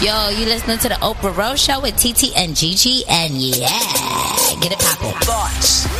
Yo, you listening to the Oprah Rose Show with TT and Gigi, and yeah, get it poppin'. Thoughts.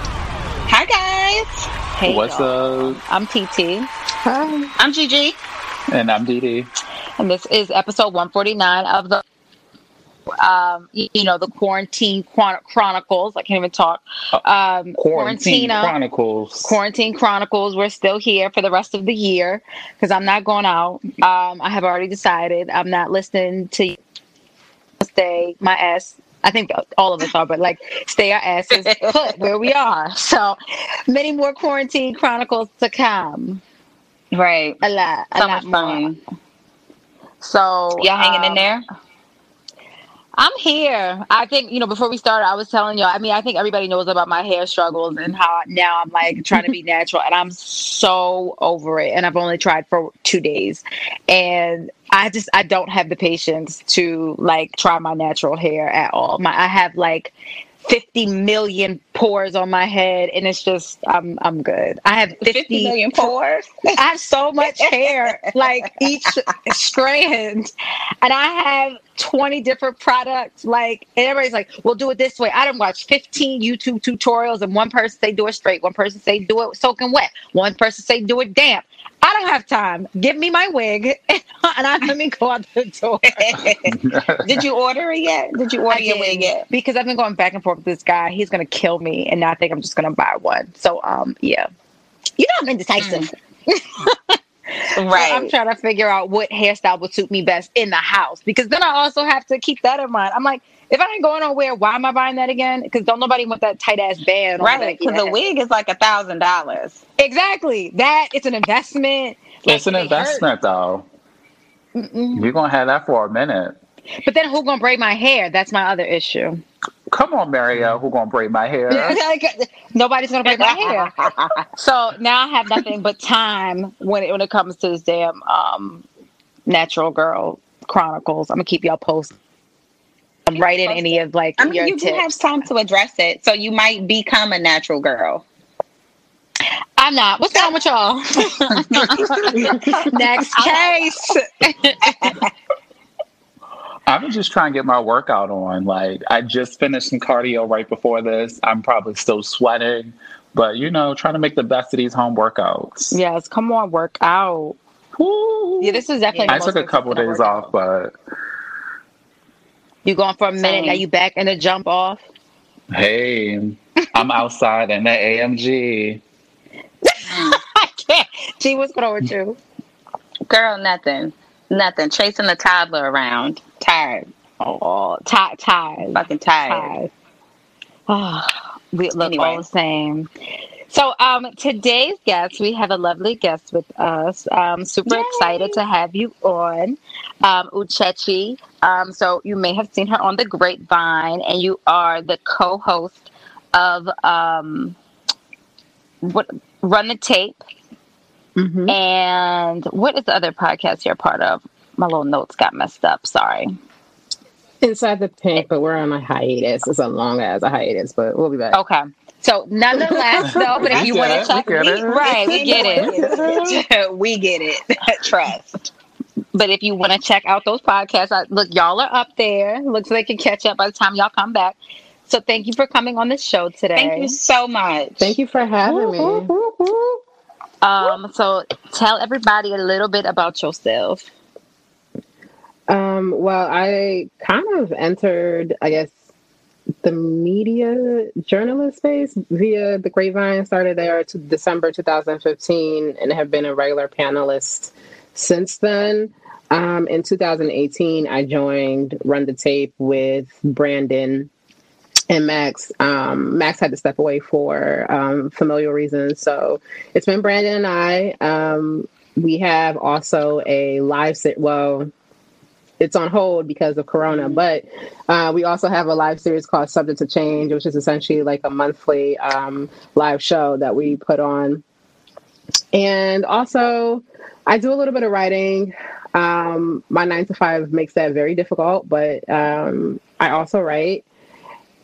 Hi, guys. Hey, What's y'all. up? I'm TT. Hi. I'm Gigi. And I'm DD. And this is episode 149 of the, um, you, you know, the Quarantine Chron- Chronicles. I can't even talk. Um, Quarantine Quarantina- Chronicles. Quarantine Chronicles. We're still here for the rest of the year because I'm not going out. Um, I have already decided I'm not listening to stay my ass. I think all of us are, but like stay our asses put where we are. So many more quarantine chronicles to come. Right. A lot. A So lot much more. So Y'all hanging in um, there? I'm here. I think, you know, before we started, I was telling y'all, I mean, I think everybody knows about my hair struggles and how now I'm like trying to be natural and I'm so over it. And I've only tried for two days. And I just, I don't have the patience to like try my natural hair at all. My, I have like 50 million pores on my head and it's just, I'm, I'm good. I have 50, 50 million pores. I have so much hair, like each strand, and I have 20 different products. Like, and everybody's like, "We'll do it this way." I don't watch 15 YouTube tutorials, and one person say do it straight, one person say do it soaking wet, one person say do it damp. I don't have time. Give me my wig, and I let me go out the door. Did you order it yet? Did you order I your didn't, wig yet? Because I've been going back and forth with this guy. He's gonna kill me, and now I think I'm just gonna buy one. So, um, yeah. You know I'm indecisive. So Right. I'm trying to figure out what hairstyle would suit me best in the house because then I also have to keep that in mind. I'm like, if I ain't going nowhere, why am I buying that again? Because don't nobody want that tight ass band. right. Because the wig is like a thousand dollars. Exactly. That it's an investment. It's an Like, they hurt. investment, though. Mm-mm. You're going to have that for a minute. But then who gonna braid my hair? That's my other issue. Come on, Mario, who going to braid my hair? Nobody's gonna braid my hair. So now I have nothing but time when it when it comes to this damn um, natural girl chronicles. I'm gonna keep y'all posted. I'm writing any of like I mean, your you do have time to address it, so you might become a natural girl. I'm not. What's wrong with y'all? Next case. I'm just trying to get my workout on. Like, I just finished some cardio right before this. I'm probably still sweating, but you know, trying to make the best of these home workouts. yes, come on, work out. Yeah, this is definitely. the I most took a couple consistent days workout. off, but You going for a minute? Same. Now you back in the jump off. hey, I'm outside in the AMG. I can't. Gee, what's going on with you? Girl, nothing. Nothing. Chasing the toddler around. Tired. Oh, tired, tired, Fucking tired. tired. Oh, we look Anyway. all the same. So, um, today's guest, we have a lovely guest with us. Um, super Yay. excited to have you on, um, Uchechi. Um, so you may have seen her on the Grapevine, and you are the co-host of um, what Run the Tape, Mm-hmm. and what is the other podcast you're a part of? My little notes got messed up. Sorry. Inside the pink, but we're on a hiatus. It's a long as a hiatus, but we'll be back. Okay. So nonetheless, though, but if you want to check, we get it. right, we get it. we get it. Trust. But if you want to check out those podcasts, I, look, y'all are up there. Looks like they can catch up by the time y'all come back. So thank you for coming on the show today. Thank you so much. Thank you for having me. Um, so tell everybody a little bit about yourself. Um, well, I kind of entered, I guess, the media journalist space via the Grapevine. Started there to December 2015 and have been a regular panelist since then. Um, in 2018, I joined Run the Tape with Brandon and Max. Um, Max had to step away for um, familial reasons. So it's been Brandon and I. Um, we have also a live sit. Well, it's on hold because of Corona, but uh, we also have a live series called Subject to Change, which is essentially like a monthly um, live show that we put on. And also, I do a little bit of writing. Um, my nine to five makes that very difficult, but um, I also write.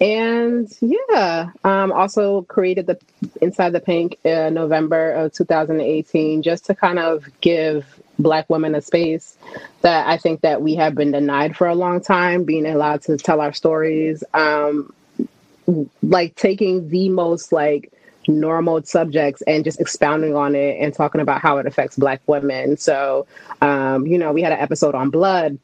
And yeah, um, also created the Inside the Pink in November of 2018 just to kind of give Black women a space that I think that we have been denied for a long time, being allowed to tell our stories. Um, like taking the most like normal subjects and just expounding on it and talking about how it affects black women so um, you know we had an episode on blood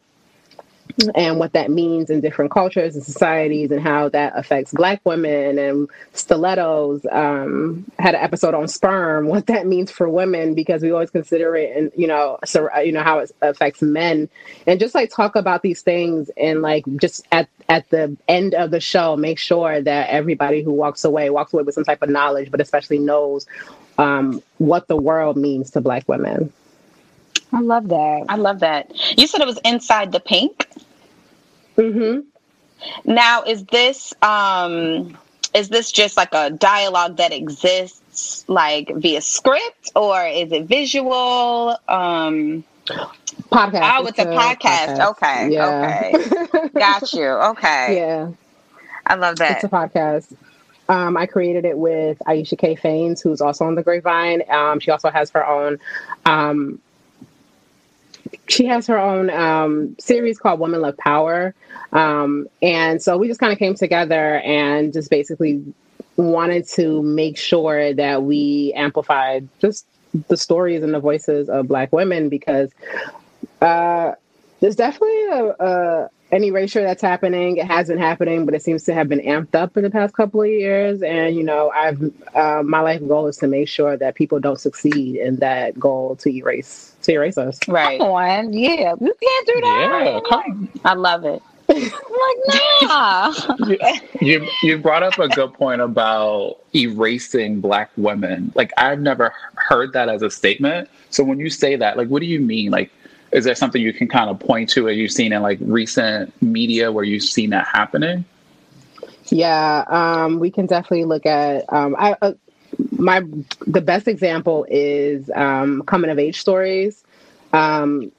and what that means in different cultures and societies and how that affects black women and stilettos. Um, had an episode on sperm what that means for women because we always consider it and you know so you know how it affects men. And just like talk about these things and like just at at the end of the show make sure that everybody who walks away walks away with some type of knowledge but especially knows um, what the world means to black women I love that. I love that. You said it was inside the pink. Mm-hmm. Now, is this um is this just like a dialogue that exists like via script or is it visual? Um podcast. Oh, it's, a, podcast. podcast. Okay. Yeah. Okay. Got you. Okay. Yeah. I love that. It's a podcast. Um, I created it with Aisha K. Faines, who's also on the Grapevine. Um, she also has her own um, she has her own um, series called Women Love Power. Um, and so we just kind of came together and just basically wanted to make sure that we amplified just the stories and the voices of Black women because uh, there's definitely a, a an erasure that's happening. It has been happening, but it seems to have been amped up in the past couple of years. And you know, I've uh, my life goal is to make sure that people don't succeed in that goal to erase to erase us. Right. Come on, yeah, you can't do that. Yeah, come. I love it. like nah. you, you you brought up a good point about erasing black women. Like I've never heard that as a statement. So when you say that, like what do you mean? Like is there something you can kind of point to or you've seen in like recent media where you've seen that happening? Yeah, um, we can definitely look at. Um, I, uh, my the best example is um, coming of age stories, um,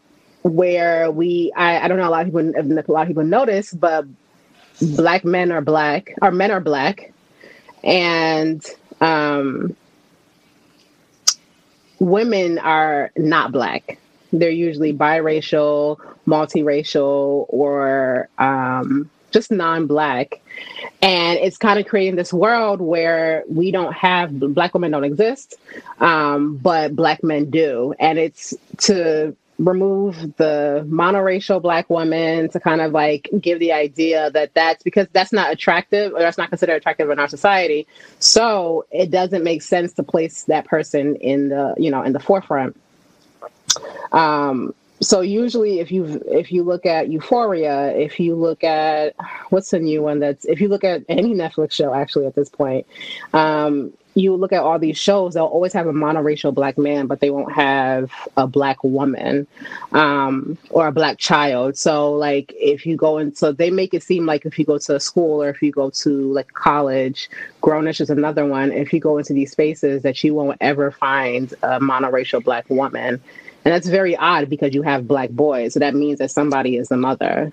where we I, I don't know a lot of people a lot of people notice, but black men are black, or men are black, and um, women are not black they're usually biracial, multiracial, or um, just non-black. And it's kind of creating this world where we don't have black women don't exist um, but black men do. And it's to remove the monoracial black woman to kind of like give the idea that that's because that's not attractive or that's not considered attractive in our society. So it doesn't make sense to place that person in the you know in the forefront um, so usually if you if you look at euphoria if you look at what's the new one that's if you look at any netflix show actually at this point um, you look at all these shows they'll always have a monoracial black man but they won't have a black woman um, or a black child. So like if you go into so they make it seem like if you go to a school or if you go to like college grownish is another one. If you go into these spaces that you won't ever find a monoracial black woman and that's very odd because you have black boys. So that means that somebody is the mother.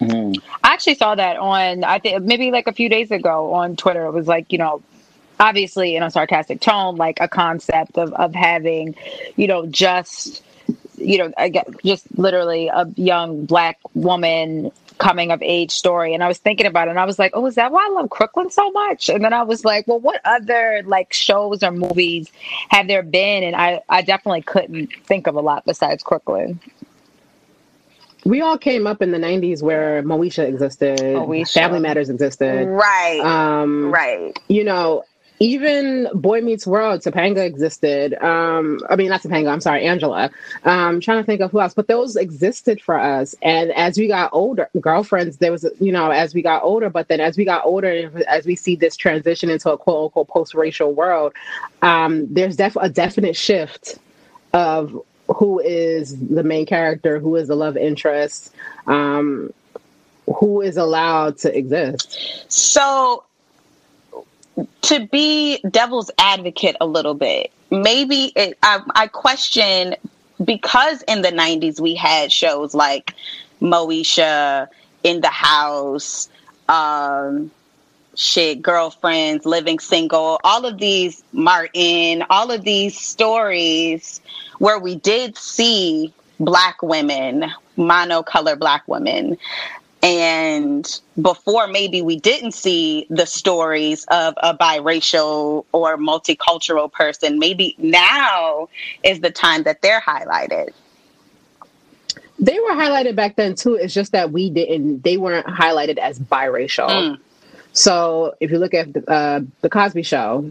Mm-hmm. I actually saw that on, I think maybe like a few days ago on Twitter. It was like, you know, obviously in a sarcastic tone, like a concept of, of having, you know, just, you know, I get just literally a young black woman coming of age story and i was thinking about it and i was like oh is that why i love crooklyn so much and then i was like well what other like shows or movies have there been and i i definitely couldn't think of a lot besides crooklyn we all came up in the 90s where Moesha existed, Moesha. Family Matters existed. Right. Um, right. You know, even Boy Meets World, Topanga existed. Um, I mean, not Topanga, I'm sorry, Angela. Um, trying to think of who else, but those existed for us. And as we got older, girlfriends, there was, you know, as we got older, but then as we got older, as we see this transition into a quote unquote post racial world, um, there's def- a definite shift of who is the main character, who is the love interest, um, who is allowed to exist. So, to be devil's advocate a little bit, maybe it, I, I question because in the 90s we had shows like Moesha, In the House, um, shit, girlfriends, living single, all of these Martin, all of these stories where we did see black women, monocolor black women. And before maybe we didn't see the stories of a biracial or multicultural person, maybe now is the time that they're highlighted. They were highlighted back then too. It's just that we didn't. They weren't highlighted as biracial. Mm. So if you look at the, uh, the Cosby Show,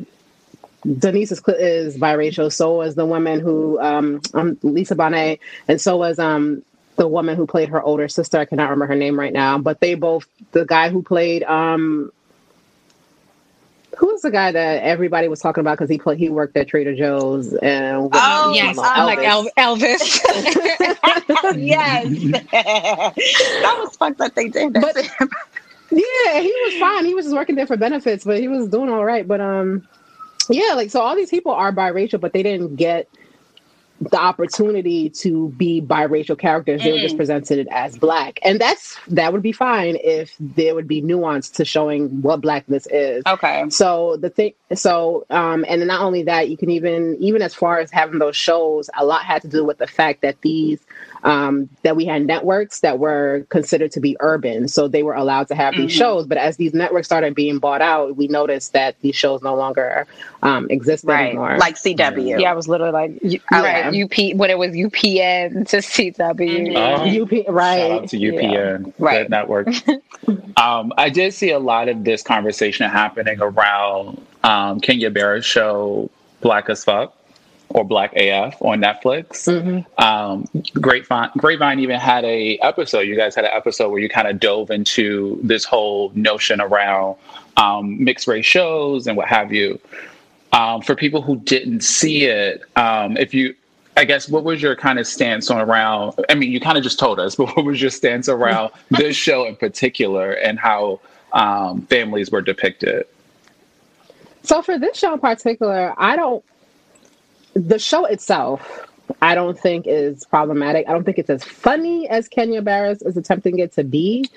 Denise is, is biracial. So was the woman who um, um, Lisa Bonet, and so was um, the woman who played her older sister. I cannot remember her name right now, but they both. The guy who played um, who was the guy that everybody was talking about because he played he worked at Trader Joe's and Oh, Yes, I'm like El- Elvis. yes, that was fucked that they did. that. But- Yeah, he was fine. He was just working there for benefits, but he was doing all right. But um, yeah, like so, all these people are biracial, but they didn't get the opportunity to be biracial characters. They were just presented as black, and that's that would be fine if there would be nuance to showing what blackness is. okay. So the thing, so um, and not only that, you can even even as far as having those shows, a lot had to do with the fact that these um, that we had networks that were considered to be urban, so they were allowed to have these Mhm. shows. But as these networks started being bought out, we noticed that these shows no longer um, exist Right, anymore. like CW. yeah, I was literally like, you, Oh, right, UP, when it was UPN to CW. Oh. UP, right? Shout out to UPN, Right. that network. um, I did see a lot of this conversation happening around um, Kenya Barris' show Black as Fuck or Black AF on Netflix. Mhm. Um, Grapevine, Grapevine even had a episode. You guys had an episode where you kind of dove into this whole notion around um, mixed race shows and what have you. Um, for people who didn't see it, um, if you I guess what was your kind of stance on around? I mean, you kind of just told us, but what was your stance around this show in particular and how um, families were depicted? So for this show in particular, I don't. The show itself, I don't think is problematic. I don't think it's as funny as Kenya Barris is attempting it to be.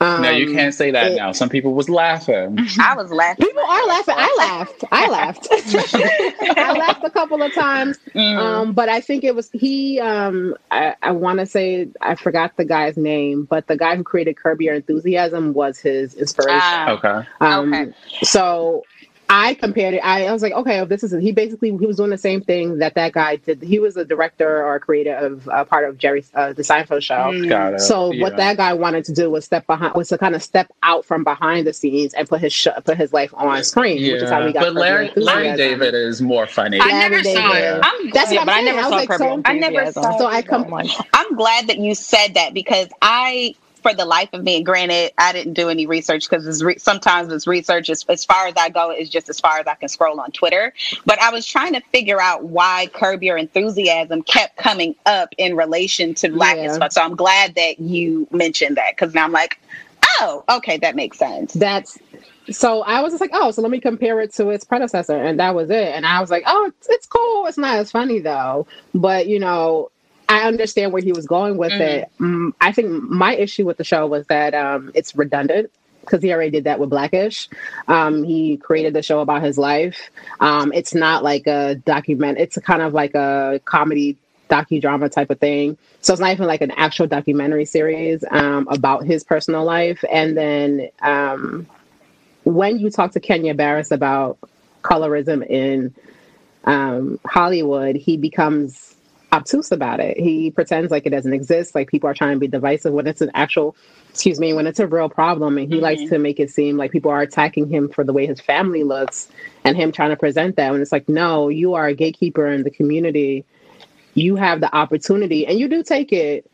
Um, no, you can't say that it- now. Some people was laughing. I was laughing. People are laughing. I laughed. I laughed. I laughed a couple of times. Mm. Um, but I think it was he. Um, I, I want to say I forgot the guy's name, but the guy who created Curb Your Enthusiasm was his inspiration. Ah, Okay. Um, Okay. So I compared it. I, I was like, okay, this is he basically he was doing the same thing that that guy did. He was a director or a creator of uh, part of Jerry uh, the Seinfeld show. Got it. So Yeah. what that guy wanted to do was step behind, was to kind of step out from behind the scenes and put his sh- put his life on screen, which is how we got. but Larry, Larry Enthusiasm. David is more funny. I Larry never saw David. it. I'm That's yeah, what I'm I never I saw like, so- I never Enthusiasm. saw- So I come. I'm glad that you said that because I, for the life of me, and granted, I didn't do any research because re- sometimes this research is as far as I go is just as far as I can scroll on Twitter. But I was trying to figure out why Curb Your Enthusiasm kept coming up in relation to Black Yeah. as Fuck. So I'm glad that you mentioned that because now I'm like, oh, okay, that makes sense. That's so I was just like, oh, so let me compare it to its predecessor, and that was it. And I was like, oh, it's, it's cool. It's not as funny though, but you know, I understand where he was going with it. Mm, I think my issue with the show was that um, it's redundant because he already did that with Blackish. Um, he created the show about his life. Um, it's not like a document. It's kind of like a comedy docudrama type of thing. So it's not even like an actual documentary series um, about his personal life. And then um, when you talk to Kenya Barris about colorism in um, Hollywood, he becomes obtuse about it. He pretends like it doesn't exist, like people are trying to be divisive when it's an actual, excuse me, when it's a real problem. And he mm-hmm. likes to make it seem like people are attacking him for the way his family looks and him trying to present that. When it's like, no, you are a gatekeeper in the community. You have the opportunity and you do take it,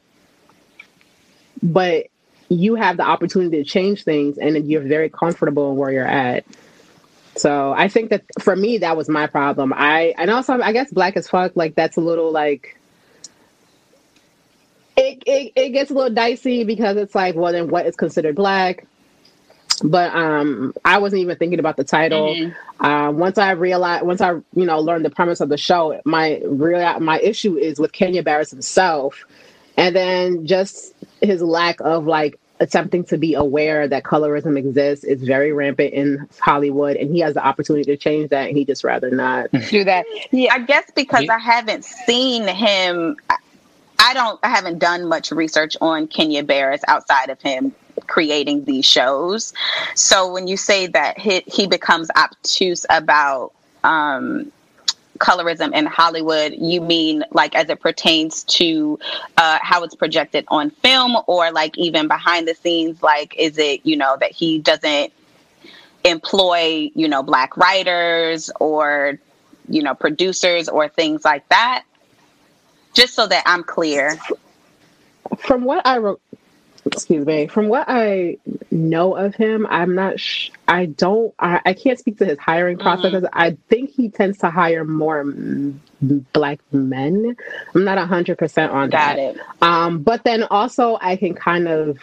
but you have the opportunity to change things and you're very comfortable where you're at. So I think that for me, that was my problem. I and also I guess black as fuck, like that's a little like it, it, it gets a little dicey because it's like, well, then what is considered black? But um, I wasn't even thinking about the title. Mm-hmm. Uh, once I realized, once I you know learned the premise of the show, my real my issue is with Kenya Barris himself, and then just his lack of like attempting to be aware that colorism exists is very rampant in Hollywood, and he has the opportunity to change that, and he just rather not do that. Yeah, I guess because I haven't seen him. I don't. I haven't done much research on Kenya Barris outside of him creating these shows. So when you say that he, he becomes obtuse about um, colorism in Hollywood, you mean like as it pertains to uh, how it's projected on film or like even behind the scenes? Like, is it, you know, that he doesn't employ, you know, black writers or, you know, producers or things like that? Just so that I'm clear. From what I re- excuse me from what i know of him i'm not sh- i don't I, I can't speak to his hiring process mm-hmm. i think he tends to hire more m- black men i'm not 100% on Got that it. Um, but then also i can kind of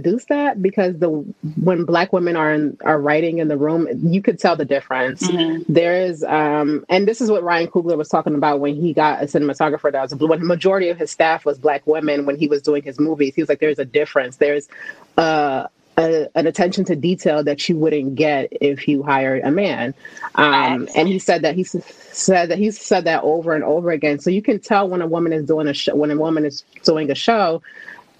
deduce that because the when black women are in, are writing in the room, you could tell the difference. Mm-hmm. There is, um, and this is what Ryan Coogler was talking about when he got a cinematographer that was when the majority of his staff was black women when he was doing his movies. He was like, "There's a difference. There's uh, a, an attention to detail that you wouldn't get if you hired a man." Um, and he said that he said that he said that over and over again. So you can tell when a woman is doing a show when a woman is doing a show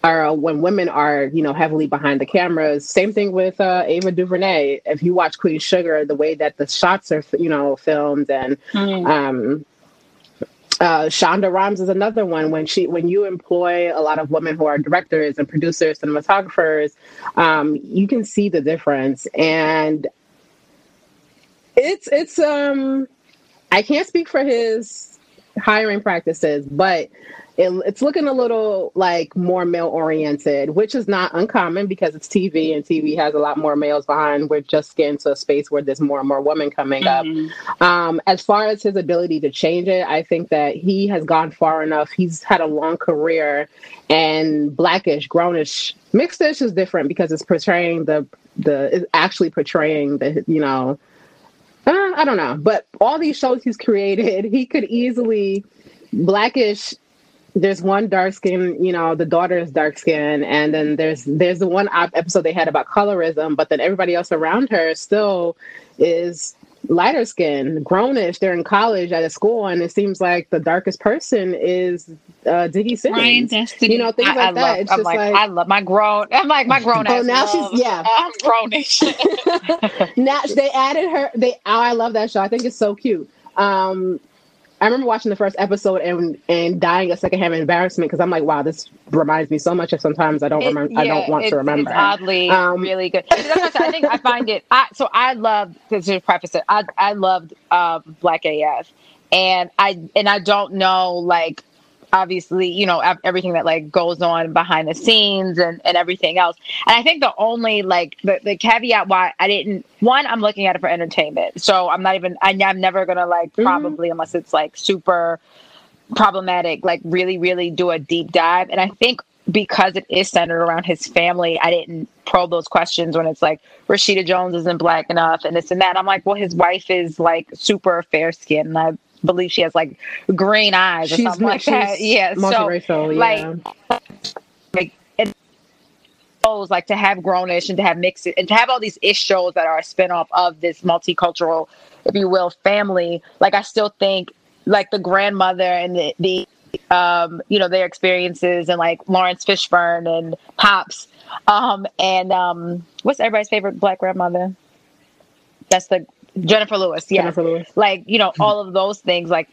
or when women are, you know, heavily behind the cameras. Same thing with uh, Ava DuVernay. If you watch Queen Sugar, the way that the shots are, you know, filmed, and mm. um, uh, Shonda Rhimes is another one. When she, when you employ a lot of women who are directors and producers, cinematographers, um, you can see the difference, and it's it's um, I can't speak for his hiring practices, but it, it's looking a little like more male oriented, which is not uncommon because it's TV and TV has a lot more males behind. We're just getting to a space where there's more and more women coming mm-hmm. up. Um, as far as his ability to change it, I think that he has gone far enough. He's had a long career, and blackish, grownish, mixedish is different because it's portraying the the is actually portraying the you know. Uh, I don't know, but all these shows he's created, he could easily blackish there's one dark skin, you know, the daughter is dark skin, and then there's there's the one episode they had about colorism, but then everybody else around her still is lighter skin, grownish. They're in college at a school, and it seems like the darkest person is uh, Diggy Simmons. Destiny. You know, things I, like I that. Love, it's I'm just like, like, I love my grown. I'm like my grown. Oh, now love, she's yeah. I'm grownish. now they added her. They. Oh, I love that show. I think it's so cute. Um, I remember watching the first episode and and dying a secondhand embarrassment because I'm like, wow, this reminds me so much of sometimes I don't it, remember. Yeah, I don't want to remember. It's oddly um, really good. I think I find it. I, so I love to preface it. I I loved uh, Black AF, and I and I don't know like obviously, you know, everything that like goes on behind the scenes and, and everything else. And I think the only like the, the caveat why I didn't one, I'm looking at it for entertainment. So I'm not even I, am never gonna like mm-hmm. probably unless it's like super problematic, like really, really do a deep dive. And I think because it is centered around his family, I didn't probe those questions when it's like Rashida Jones isn't black enough and this and that. I'm like, well, his wife is like super fair skinned and I believe she has like green eyes or she's, something like that. Yeah, so yeah. like, like it shows like to have grownish and to have mixed and to have all these ish shows that are a spinoff of this multicultural, if you will, family. Like I still think like the grandmother and the, the um, you know, their experiences and like Laurence Fishburne and Pops. Um, and um, what's everybody's favorite black grandmother? That's the Jennifer Lewis, yeah. Jennifer Lewis. Like, you know, all of those things, like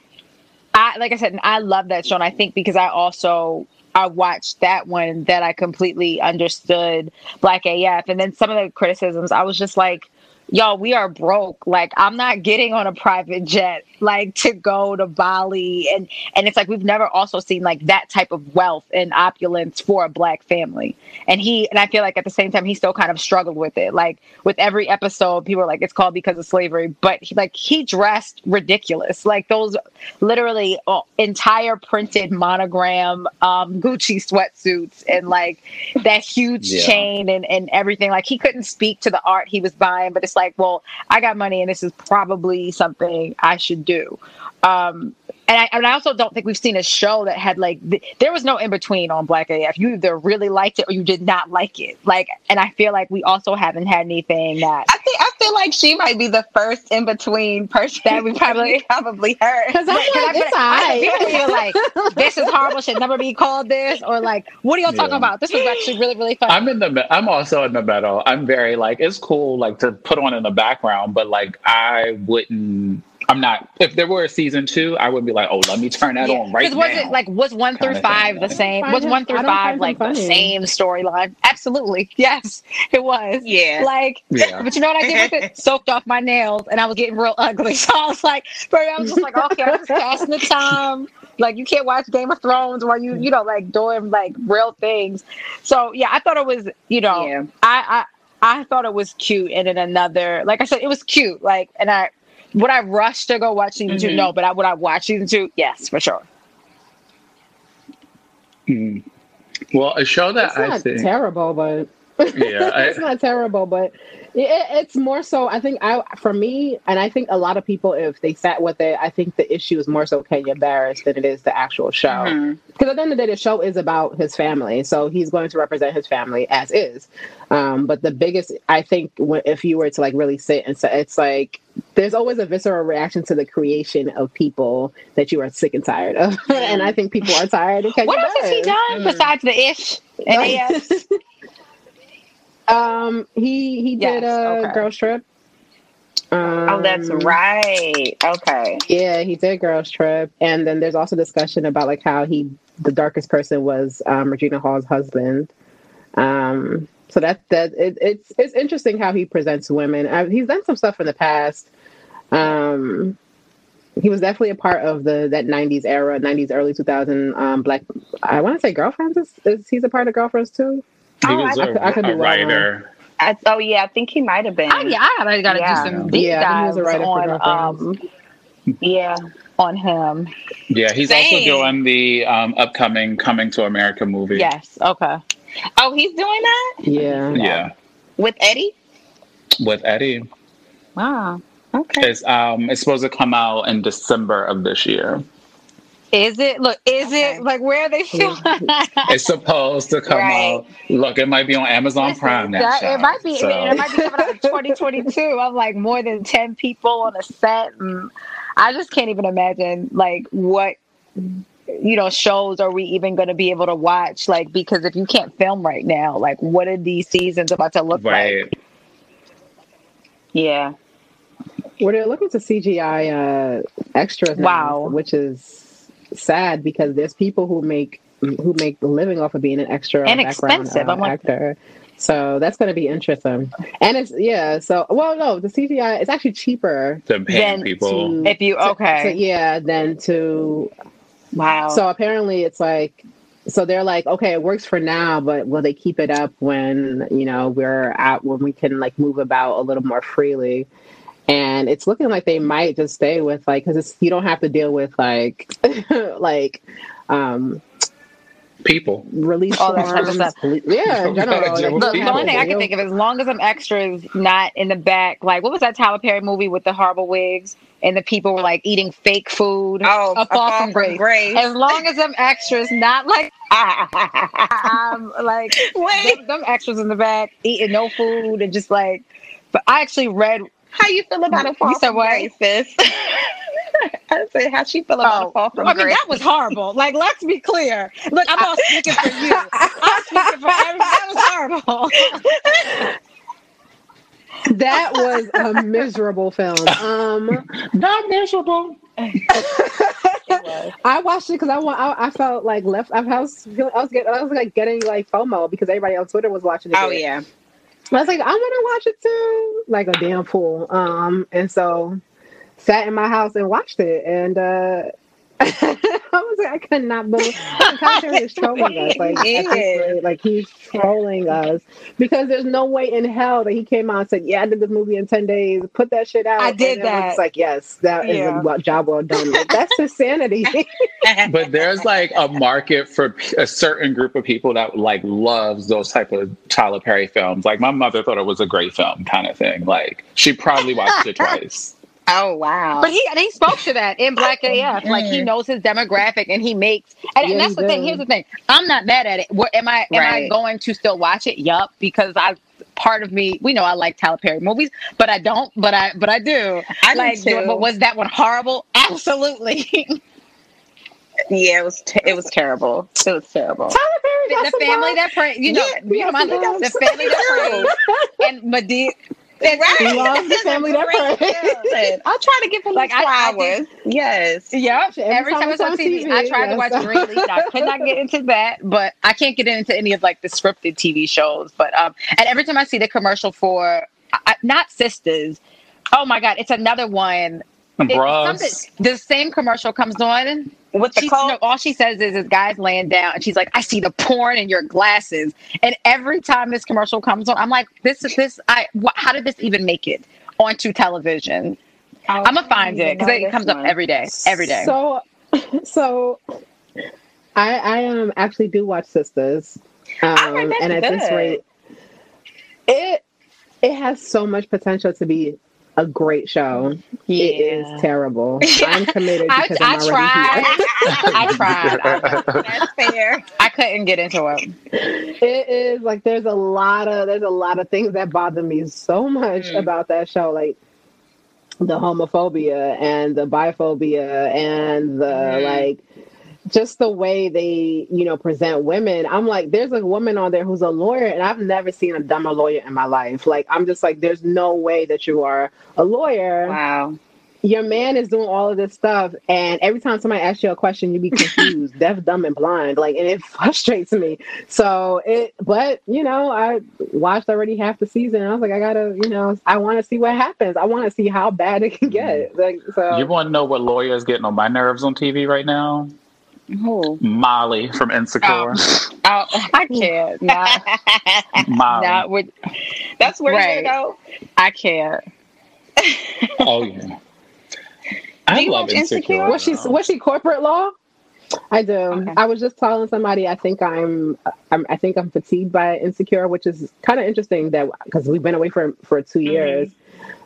I like I said, I love that show, and I think because I also I watched that one that I completely understood Black AF, and then some of the criticisms, I was just like, y'all, we are broke. Like, I'm not getting on a private jet, like to go to Bali. And, and it's like, we've never also seen like that type of wealth and opulence for a black family. And he, and I feel like at the same time, he still kind of struggled with it. Like with every episode, people are like, it's called because of slavery, but he, like he dressed ridiculous. Like those literally uh, entire printed monogram, um, Gucci sweatsuits and like that huge yeah. chain and, and everything. Like he couldn't speak to the art he was buying, but it's like, well, I got money and this is probably something I should do. Um, and I, and I also don't think we've seen a show that had like th- there was no in between on Black AF. You either really liked it or you did not like it. Like, and I feel like we also haven't had anything that I think I feel like she might be the first in between person that we probably probably heard. Because I'm like, it's I, people feel like this is horrible. Should never be called this, or like, what are y'all talking yeah. about? This was actually really really fun. I'm in the. I'm also in the middle. I'm very like it's cool like to put on in the background, but like I wouldn't I'm not. If there were a season two, I would be like, oh, let me turn that yeah. on right now. Was it like was one through five the same? Was one through five like the same storyline? Absolutely, yes, it was. Yeah, like, yeah. but you know what I did with it? Soaked off my nails, and I was getting real ugly. So I was like, but I was just like, okay, I'm just passing the time. Like you can't watch Game of Thrones while you you know like doing like real things. So yeah, I thought it was you know yeah. I I I thought it was cute, and then another like I said, it was cute. Like, and I would I rush to go watch season mm-hmm. two? No, but I would I watch season two? Yes, for sure. Mm. Well, a show that it's I not think terrible, but yeah, I, it's not terrible, but it, it's more so. I think I, for me, and I think a lot of people, if they sat with it, I think the issue is more so Kenya Barris than it is the actual show. Because mm-hmm. at the end of the day, the show is about his family, so he's going to represent his family as is. Um, but the biggest, I think, if you were to like really sit and say, it's like there's always a visceral reaction to the creation of people that you are sick and tired of, and I think people are tired of Kenya. What else has he done mm-hmm. besides the ish and Um, he he yes, did a okay. girls trip. Um, oh, that's right. Okay. Yeah, he did girls trip, and then there's also discussion about like how he the darkest person was um, Regina Hall's husband. Um, so that that it, it's it's interesting how he presents women. Uh, he's done some stuff in the past. Um, he was definitely a part of the that 90s era 90s early 2000 um black i want to say girlfriends is, is he's a part of girlfriends too he was oh, a, I, could, I could writer. I, oh yeah, I think he might have been. Oh yeah, I got to yeah. do some deep yeah, dives on. Um, yeah, on him. Yeah, he's Same. also doing the um, upcoming Coming to America movie. Yes. Okay. Oh, he's doing that. Yeah. Yeah. With Eddie. With Eddie. Wow. Okay. It's um it's supposed to come out in December of this year. Is it? Look, is okay. it like where are they filming? it's supposed to come right. out. Look, it might be on Amazon Listen, Prime now. That, it might be. So. It might be coming out in 2022. I'm like more than 10 people on a set, and I just can't even imagine like what you know shows are we even going to be able to watch? Like because if you can't film right now, like what are these seasons about to look right. like? Yeah. Well, they're looking to CGI uh, extras. Wow. Now, which is sad because there's people who make who make a living off of being an extra and expensive. Uh, I'm actor. So that's going to be interesting. And it's yeah. So well, no, the CGI it's actually cheaper than paying people. To, if you okay, to, to, yeah, than to wow. So apparently, it's like so they're like, okay, it works for now, but will they keep it up when you know we're at when we can like move about a little more freely? And it's looking like they might just stay with like because you don't have to deal with like like um people release all that type of stuff. Yeah, in general. Like, Look, the only thing I can think of, as long as I'm extras not in the back, like what was that Tyler Perry movie with the horrible wigs and the people were like eating fake food? Oh, a fall, from grace. grace. As long as I'm extras, not like I'm like them, them extras in the back eating no food and just like. But I actually read how you feel about a fall you from grace, sis? I said, how she feel about oh, a fall from I mean, that was horrible. Like, let's be clear. Look, I'm not speaking for you. I'm speaking for everyone. That was horrible. that was a miserable film. Um, not miserable. I, I watched it because I want. I, I, felt like left. I was I was getting. I was like getting like FOMO because everybody on Twitter was watching it. Oh yeah. I was like, I want to watch it too, like a damn fool. Um, and so sat in my house and watched it, and uh, I was like, I could not believe Kyle is trolling us. Like, rate, like he's trolling us because there's no way in hell that he came out and said, "Yeah, I did this movie in ten days. Put that shit out." I did that. It's like, yes, that yeah. is a job well done. Like, that's insanity. but there's like a market for a certain group of people that like loves those type of Tyler Perry films. Like my mother thought it was a great film, kind of thing. Like she probably watched it twice. Oh wow! But he and he spoke to that in Black AF. Like he mm. knows his demographic and he makes. And, yeah, and that's the does. thing. Here's the thing. I'm not mad at it. What, am I? Am right. I going to still watch it? Yup. Because I part of me, we know I like Tyler Perry movies, but I don't. But I but I do. I like. Do but was that one horrible? Absolutely. yeah, it was. T- it was terrible. It was terrible. Tyler Perry. The, the family that prayed. You know. Yeah, you know my, the family that prayed. and Madea right. He loves the family that preys. I'll try to give him like flowers. yes. Yep. Every, Every time, it's on TV, TV I tried yes. to watch Greenleaf. I could not get into that, but I can't get into any of like the scripted TV shows. But um, and every time I see the commercial for uh, not Sistas, oh my god, it's another one. It, the same commercial comes on with the she, no, all she says is, "Is guys laying down," and she's like, "I see the porn in your glasses." And every time this commercial comes on, I'm like, "This is this. I wh- how did this even make it onto television?" Oh, I'm gonna find it because it comes one. up every day, every day. So, so I I um actually do watch Sistas, um, and at good. this rate, it it has so much potential to be a great show. Yeah. It is terrible. I'm committed because I, am I tried. I tried. That's fair. I couldn't get into it. It is like there's a lot of there's a lot of things that bother me so much mm. about that show. Like the homophobia and the biphobia and the mm. like just the way they, you know, present women. I'm like, there's a woman on there who's a lawyer, and I've never seen a dumber lawyer in my life. Like, I'm just like, there's no way that you are a lawyer. Wow. Your man is doing all of this stuff, and every time somebody asks you a question, you be confused, deaf, dumb, and blind. Like, and it frustrates me. So it, but you know, I watched already half the season. I was like, I gotta, you know, I want to see what happens. I want to see how bad it can get. Mm-hmm. Like, so you want to know what lawyer is getting on my nerves on TV right now? Who? Molly from Insecure. Oh, oh I can't. Not, Molly. Not with, That's where right. you go. I can't. oh yeah. I love Insecure. Insecure? Was she was she corporate law? I do. Okay. I was just telling somebody I think I'm, I'm I think I'm fatigued by Insecure, which is kind of interesting that because we've been away for for 2 mm-hmm. years.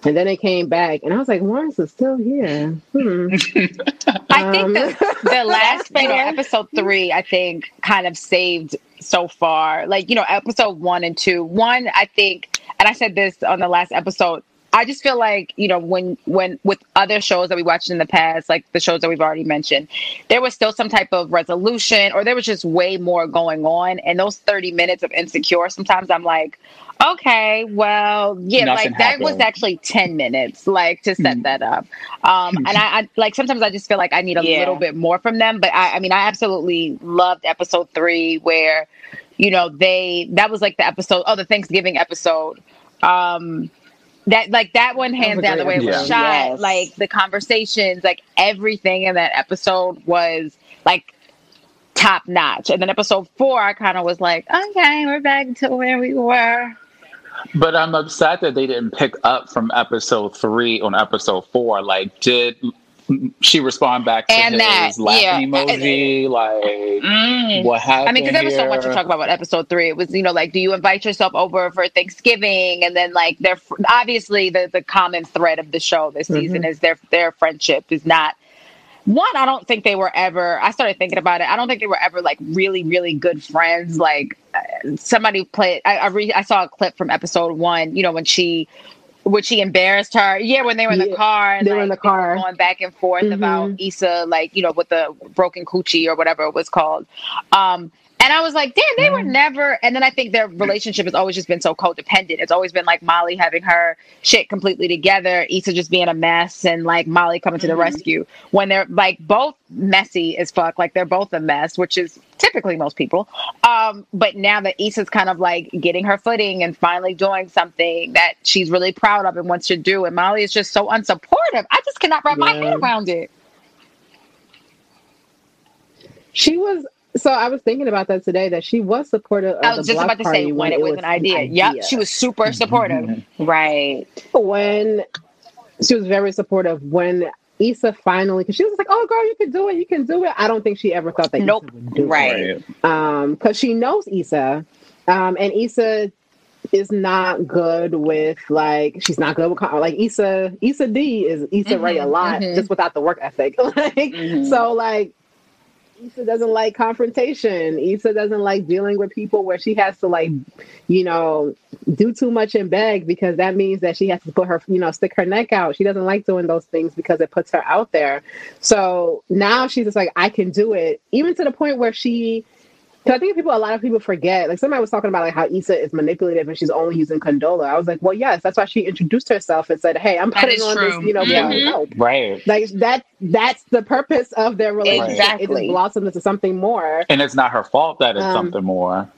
And then it came back, and I was like, Lawrence is still here. Hmm. I think the, um, the last you know, episode three, I think, kind of saved so far. Like, you know, episode one and two. One, I think, and I said this on the last episode, I just feel like you know when when with other shows that we watched in the past, like the shows that we've already mentioned, there was still some type of resolution, or there was just way more going on. And those thirty minutes of insecure, sometimes I'm like, okay, well, yeah, Nothing like happened. that was actually ten minutes, like to set mm. that up. Um, and I, I, like sometimes I just feel like I need a yeah. little bit more from them. But I, I mean, I absolutely loved episode three where you know they that was like the episode oh the thanksgiving episode um that like that one hands down the way it was shot yes. like the conversations like everything in that episode was like top notch. And then episode four i kind of was like okay we're back to where we were. But i'm upset that they didn't pick up from episode three on episode four. Like did she respond back to and his that, laughing yeah. emoji, like mm. what happened? I mean, because there was so much to talk about with episode three. It was, you know, like, do you invite yourself over for Thanksgiving? And then, like, they're obviously the the common thread of the show this mm-hmm. season is their their friendship is not. One, I don't think they were ever. I started thinking about it. I don't think they were ever like really, really good friends. Like uh, somebody played. I I, re, I saw a clip from episode one. You know when she which he embarrassed her. Yeah, when they were in the car, and, they like, were in the car going back and forth mm-hmm. about Issa, like you know, with the broken coochie or whatever it was called. Um, And I was like, damn, they were never. And then I think their relationship has always just been so codependent. It's always been like Molly having her shit completely together, Issa just being a mess, and like Molly coming to the Mhm. rescue. When they're like both messy as fuck, like they're both a mess, which is typically most people. Um, but now that Issa's kind of like getting her footing and finally doing something that she's really proud of and wants to do, and Molly is just so unsupportive. I just cannot wrap my head around it. She was. So I was thinking about that today. That she was supportive. Of I was the just block about to say party when it was an idea. Yep, she was super supportive. Right. when she was very supportive when Issa finally because she was like, "Oh, girl, you can do it. You can do it." I don't think she ever thought that Nope. Issa would do Right. it. Um, because she knows Issa, um, and Issa is not good with like she's not good with like Issa. Issa Dee is Issa Rae a lot mhm. just without the work ethic. like Mhm. so, like Issa doesn't like confrontation. Issa doesn't like dealing with people where she has to like, you know, do too much and beg because that means that she has to put her, you know, stick her neck out. She doesn't like doing those things because it puts her out there. So now she's just like, I can do it, even to the point where she. Because I think people, a lot of people forget. Like somebody was talking about like how Issa is manipulative and she's only using Condola. I was like, well, yes, that's why she introduced herself and said, "Hey, I'm That putting on true. this, you know, Yeah. yeah. help." Right. Like that that's the purpose of their relationship. It just blossomed into something more. And it's not her fault that it's Um, something more.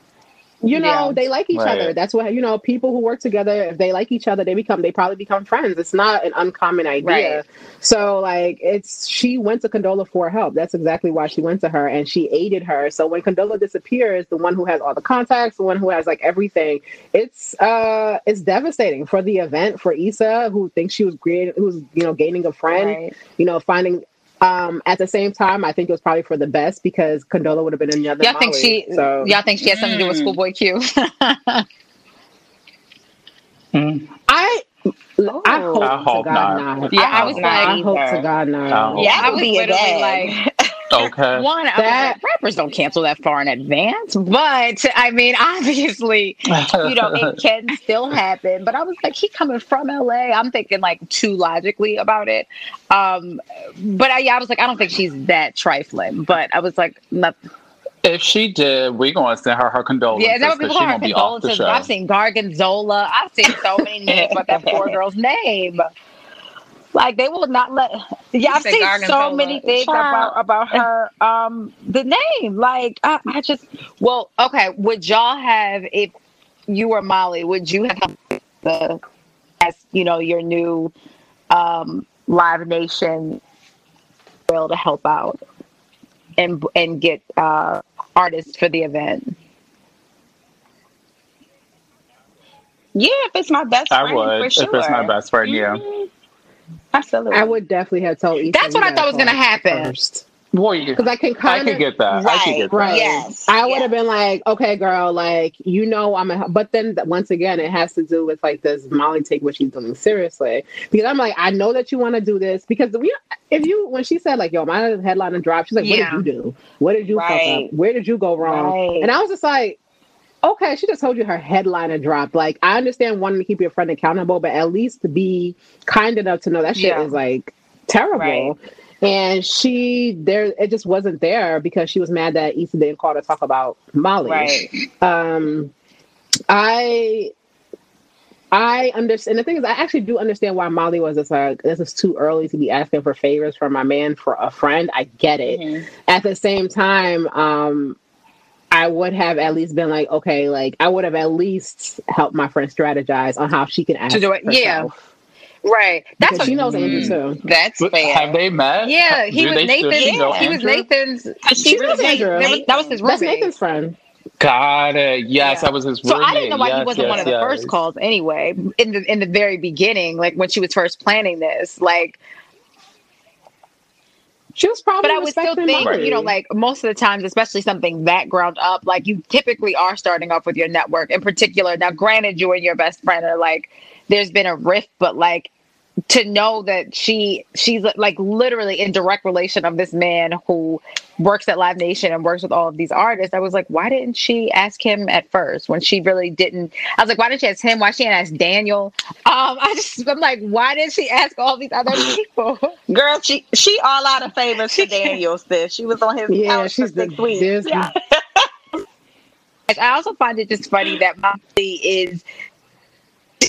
You know, Yeah. they like each Right. other. That's what you know, people who work together, if they like each other, they become they probably become friends. It's not an uncommon idea. Right. So like it's she went to Condola for help. That's exactly why she went to her and she aided her. So when Condola disappears, the one who has all the contacts, the one who has like everything, it's uh it's devastating for the event for Issa who thinks she was great who's you know gaining a friend Right. you know, finding um at the same time, I think it was probably for the best because Condola would have been another. Y'all think Molly. she? So Y'all think she had something to do with Mm. Schoolboy Q? Mm. I I hope, I to hope God not. not. Yeah, I, I was hope- like- I hope to God not. Oh. Yeah, I I would be a literally like, Okay. one, I That- was like, rappers don't cancel that far in advance, but I mean, obviously, you know, it can still happen. But I was like, he coming from LA. I'm thinking like too logically about it. Um, but I, yeah, I was like, I don't think she's that trifling. But I was like, not, if she did, we're going to send her her condolences. yeah, that what 'cause people she her gonna be off the condolences? show. I've seen Gorgonzola. I've seen so many names, but that poor girl's name. Like they will not let. Yeah, I've said seen so many things about about her. Um, the name. Like I, I just. Well, okay. Would y'all have if you were Molly? Would you have the as you know your new um Live Nation girl to help out and and get uh artists for the event? Yeah, if it's my best I friend, would. for If sure. it's my best friend, yeah. Mhm. Absolutely. I would definitely have told Issa. That's what I thought was gonna happen. First. Well, you, Because I can I kind could of get that. I could get that. Right. Yes. I would yes. have been like, okay, girl, like you know, I'm a. But then once again, it has to do with like, does Molly take what she's doing seriously? Because I'm like, I know that you want to do this because we, if you when she said like, yo, my headliner dropped, she's like, Yeah. what did you do? What did you fuck up? Where did you go wrong? Right. And I was just like. Okay, she just told you her headliner dropped. Like, I understand wanting to keep your friend accountable, but at least be kind enough to know that shit Yeah. is like terrible. Right. And she there it just wasn't there because she was mad that Issa didn't call to talk about Molly. Right. Um I I understand. The thing is, I actually do understand why Molly was just like, this is too early to be asking for favors from my man for a friend. I get it. Mhm. At the same time, um, I would have at least been like, okay, like I would have at least helped my friend strategize on how she can ask To do it, yeah. Right. That's Because what she knows Andrew mm. too. That's But fair. have they met? Yeah, he Do was they Nathan. she know he was Nathan's. She knows was Andrew. That was, that was his That's. Nathan's friend. Got it. Yes, Yeah. that was his So roommate. I didn't know why he wasn't yes, one of the yes. first calls anyway. In the in the very beginning, like when she was first planning this, like. She was probably But I would still think, you know, like most of the times, especially something that ground up, like you typically are starting off with your network in particular. Now, granted, you and your best friend are like, there's been a rift, but like to know that she she's like literally in direct relation of this man who works at Live Nation and works with all of these artists. I was like, why didn't she ask him at first when she really didn't? I was like, why didn't she ask him? Why she didn't ask Daniel? Um, I just I'm like, why did she ask all these other people? Girl, she she all out of favors for Daniel, sis. She was on his yeah, couch for she's the six weeks. Yeah. I also find it just funny that Molly is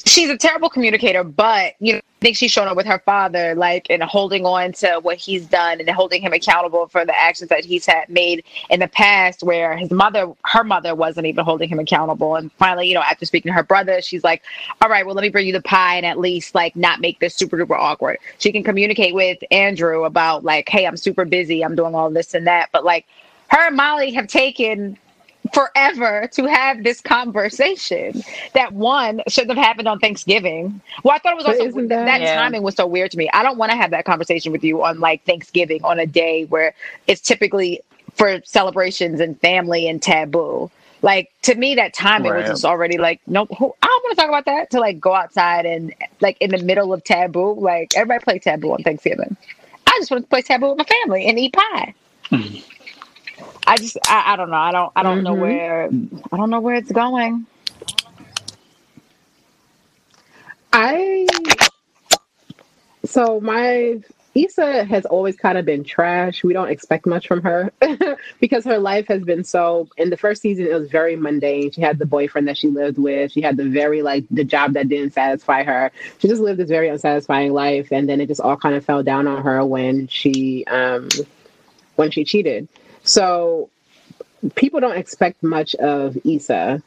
she's a terrible communicator, but you know, think she's shown up with her father, like and holding on to what he's done and holding him accountable for the actions that he's had made in the past, where his mother, her mother, wasn't even holding him accountable. And finally, you know, after speaking to her brother, she's like, "All right, well, let me bring you the pie and at least like not make this super duper awkward." She can communicate with Andrew about like, "Hey, I'm super busy. I'm doing all this and that," but like her and Molly have taken forever to have this conversation that one should have happened on Thanksgiving. Well, I thought it was also that, that yeah. timing was so weird to me. I don't want to have that conversation with you on like Thanksgiving on a day where it's typically for celebrations and family and taboo. Like to me, that timing right. was just already like, no, who, I don't want to talk about that. To like go outside and like in the middle of taboo, like everybody play taboo on Thanksgiving. I just want to play taboo with my family and eat pie. Mm. I just I, I don't know. I don't I don't mm-hmm. know where I don't know where it's going. I so my Issa has always kind of been trash. We don't expect much from her because her life has been so. In the first season, it was very mundane. She had the boyfriend that she lived with. She had the very like the job that didn't satisfy her. She just lived this very unsatisfying life, and then it just all kind of fell down on her when she um when she cheated. So people don't expect much of Issa,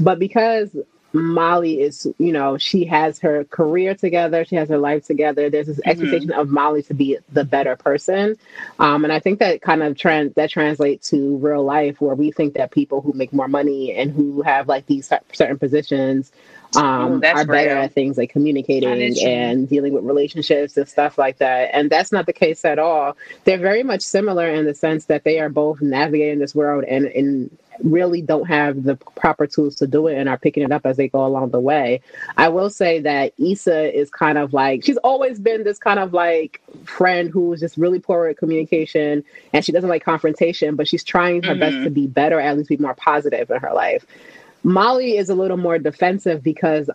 but because Molly is, you know, she has her career together, she has her life together. There's this mm-hmm. expectation of Molly to be the better person, um, and I think that kind of trans that translates to real life, where we think that people who make more money and who have like these certain positions um, Ooh, are better real. at things like communicating and dealing with relationships and stuff like that. And that's not the case at all. They're very much similar in the sense that they are both navigating this world and, and really don't have the proper tools to do it and are picking it up as they go along the way. I will say that Issa is kind of like she's always been this kind of like friend who's just really poor at communication and she doesn't like confrontation, but she's trying her mm-hmm. best to be better, at least be more positive in her life. Molly is a little more defensive because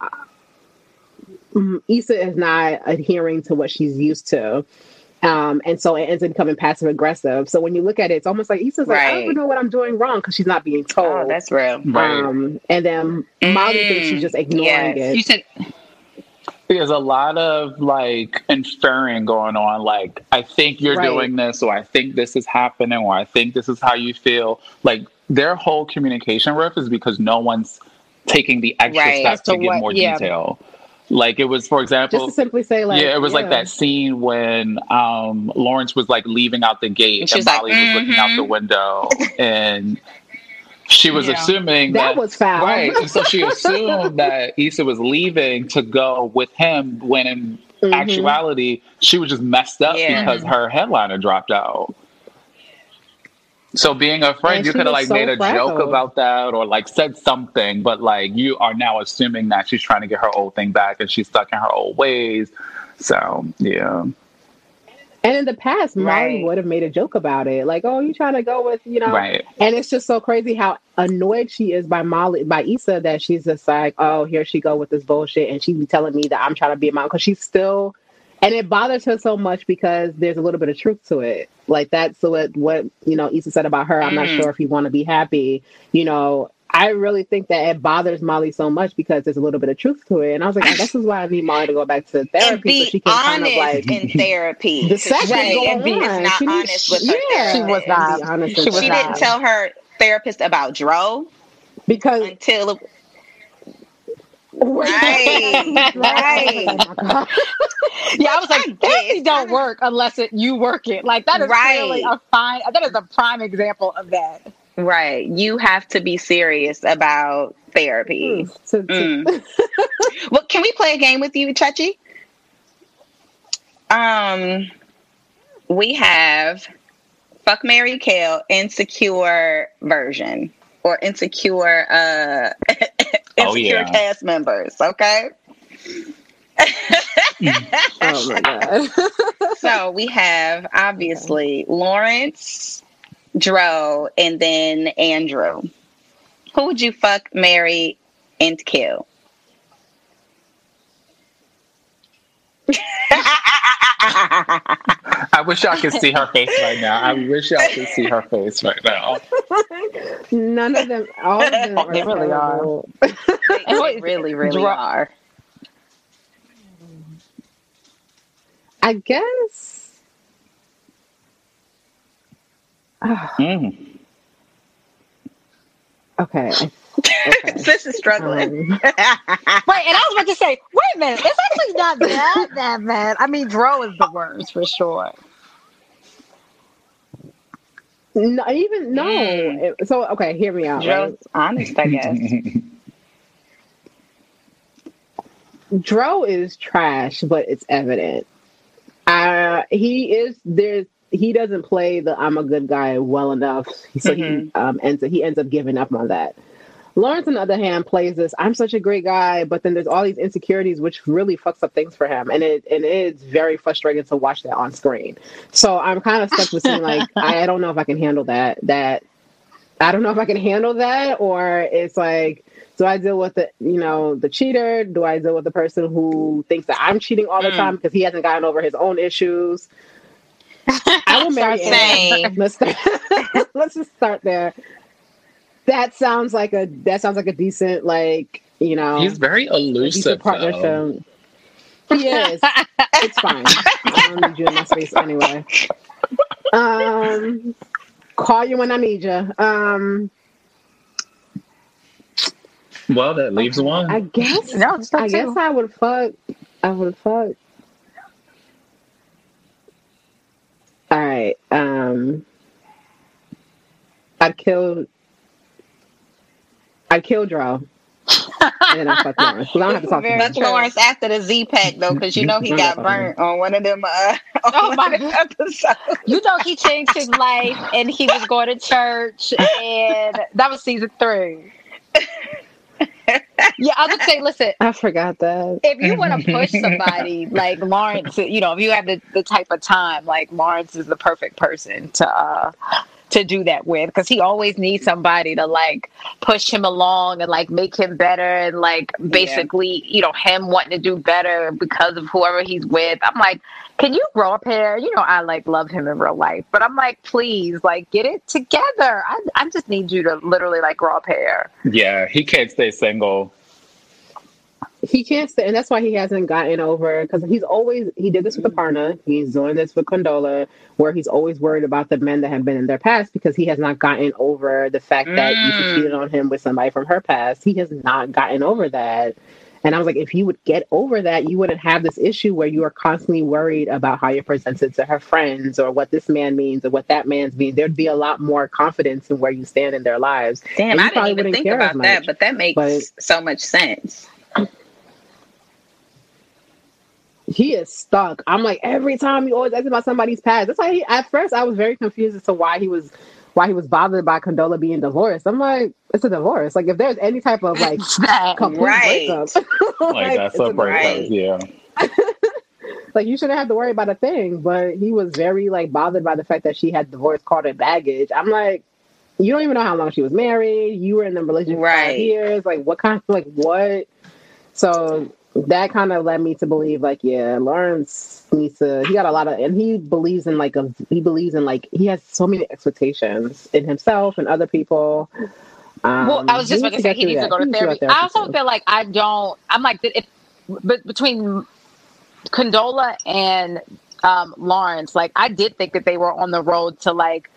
um, Issa is not adhering to what she's used to. Um, and so it ends up becoming passive aggressive. So when you look at it, it's almost like Issa's like, I don't even know what I'm doing wrong because she's not being told. Oh, that's real. Right. Um, and then Molly mm, thinks she's just ignoring yes. it. You said there's a lot of like inferring going on. Like, I think you're right. doing this, or I think this is happening, or I think this is how you feel. Like, their whole communication riff is because no one's taking the extra right. steps to, to give more yeah. detail. Like it was, for example, just to simply say, like, yeah, it was yeah. like that scene when um, Lawrence was like leaving out the gate and, and Molly like, mm-hmm. was looking out the mm-hmm. window, and she was yeah. assuming that, that, was foul, right? And so she assumed that Issa was leaving to go with him, when in mm-hmm. actuality she was just messed up because her headliner dropped out. So being a friend, you could have like so made a fragile. joke about that or like said something, but like you are now assuming that she's trying to get her old thing back and she's stuck in her old ways. So yeah. And in the past, Molly right. would have made a joke about it, like, "Oh, you trying to go with you know?" Right. And it's just so crazy how annoyed she is by Molly, by Issa, that she's just like, "Oh, here she go with this bullshit," and she be telling me that I'm trying to be a mom because she's still and it bothers her so much because there's a little bit of truth to it. Like that's what what you know Issa said about her. I'm not mm. sure if you want to be happy. You know, I really think that it bothers Molly so much because there's a little bit of truth to it. And I was like, oh, this is why I need Molly to go back to therapy so she can kind of like in therapy. The second right. go and be not she honest with her. Yeah, she was not. Honest she, she didn't tell her therapist about Dro because until Right, right. yeah, I was like, therapy don't work unless it you work it. Like that is right. really a fine. That is a prime example of that. Right. You have to be serious about therapy. Mm. mm. well, can we play a game with you, Chachi? Um, we have fuck Mary Kill insecure version or insecure uh oh, yeah. cast members. Okay. Mm. oh my god. so we have obviously Lawrence, Dro, and then Andrew. Who would you fuck, marry, and kill? I I wish y'all could see her face right now. I wish y'all could see her face right now. None of them. All of them are They really are. terrible. They really, really Dra- are. I guess. Ah, Mm. okay. Okay. Sis is struggling. Um, Wait, and I was about to say, wait a minute, it's actually not that that bad. I mean, Dro is the worst for sure. no, even no. Mm. It- So okay, hear me out. Dro's Right? honest, I guess. Dro is trash, but it's evident. Uh, he is there's he doesn't play the I'm a good guy well enough, so Mhm. he um ends he ends up giving up on that. Lawrence, on the other hand, plays this I'm such a great guy, but then there's all these insecurities which really fucks up things for him, and it and it's very frustrating to watch that on screen. So I'm kind of stuck with seeing like I don't know if I can handle that that I don't know if I can handle that, or it's like, do I deal with the, you know, the cheater? Do I deal with the person who thinks that I'm cheating all the Mm. time because he hasn't gotten over his own issues? I will marry. Let's let's just start there. That sounds like a that sounds like a decent like you know He's very decent elusive. though. partnership. He is. It's fine. I don't need you in my space anyway. Um, call you when I need you. Um, Well, that leaves one. I guess. No, it's not I guess two. I would fuck. I would fuck. All right. Um, I'd kill. I'd kill Dro. and then I fuck Lawrence. 'cause I don't have to talk to him. That's Lawrence after the Z pack though, because you know he got burnt on one of them. Uh, on Oh, one my of episodes. You know, he changed his life and he was going to church, and that was season three. Yeah, I would say, listen, I forgot that. if you want to push somebody like Lawrence, you know, if you have the, the type of time, like Lawrence is the perfect person to uh to do that with because he always needs somebody to like push him along and like make him better and like basically, you know, him wanting to do better because of whoever he's with. I'm like, can you grow up here? You know, I like love him in real life, but I'm like, please, like, get it together. I, I just need you to literally like grow up here. Yeah, he can't stay single. He can't stay, and that's why he hasn't gotten over. Because he's always he did this with Aparna. He's doing this with Condola, where he's always worried about the men that have been in their past because he has not gotten over the fact that you Mm. cheated on him with somebody from her past. He has not gotten over that. And I was like, if you would get over that, you wouldn't have this issue where you are constantly worried about how you're presented to her friends or what this man means or what that man's means. There'd be a lot more confidence in where you stand in their lives. Damn, I didn't even think about that, but that makes But- so much sense. He is stuck. I'm like every time he always asks about somebody's past. That's why he, at first I was very confused as to why he was why he was bothered by Condola being divorced. I'm like, it's a divorce. Like if there's any type of like complete Right. breakup, Like, like, that's a breakup. right. Yeah. like you shouldn't have to worry about a thing. But he was very like bothered by the fact that she had divorce called it baggage. I'm like, you don't even know how long she was married. You were in the relationship for five Right. years. Like what kind Of, like what? So that kind of led me to believe like yeah lawrence needs to he got a lot of and he believes in like a he believes in like he has so many expectations in himself and other people um, well, I was just about to say he needs that. to go to He therapy. I also too. feel like I don't. I'm like if but between Condola and um, Lawrence, like I did think that they were on the road to like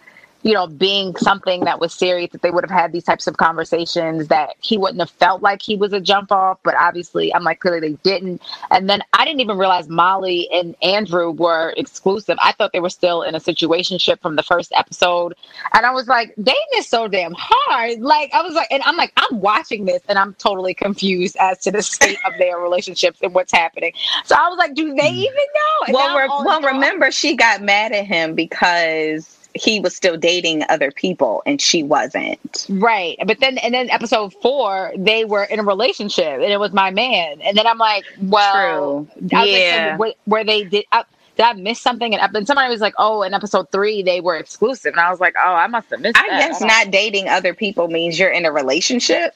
you know being something that was serious. That they would have had these types of conversations. That he wouldn't have felt like he was a jump off. But obviously, I'm like clearly they didn't. And then I didn't even realize Molly and Andrew were exclusive. I thought they were still in a situation ship from the first episode. And I was like, dating is so damn hard. Like, I was like, and I'm like, I'm watching this and I'm totally confused as to the state of their relationships and what's happening. So I was like, do they hmm. even know? And Well, re- well, remember she got mad at him because he was still dating other people and she wasn't. Right. But then, and then episode four, they were in a relationship and it was my man. And then I'm like, well, True. I was Yeah. like, so where they did, uh, did I miss something? And, and somebody was like, oh, in episode three, they were exclusive. And I was like, oh, I must have missed I that. guess don't- dating other people means you're in a relationship.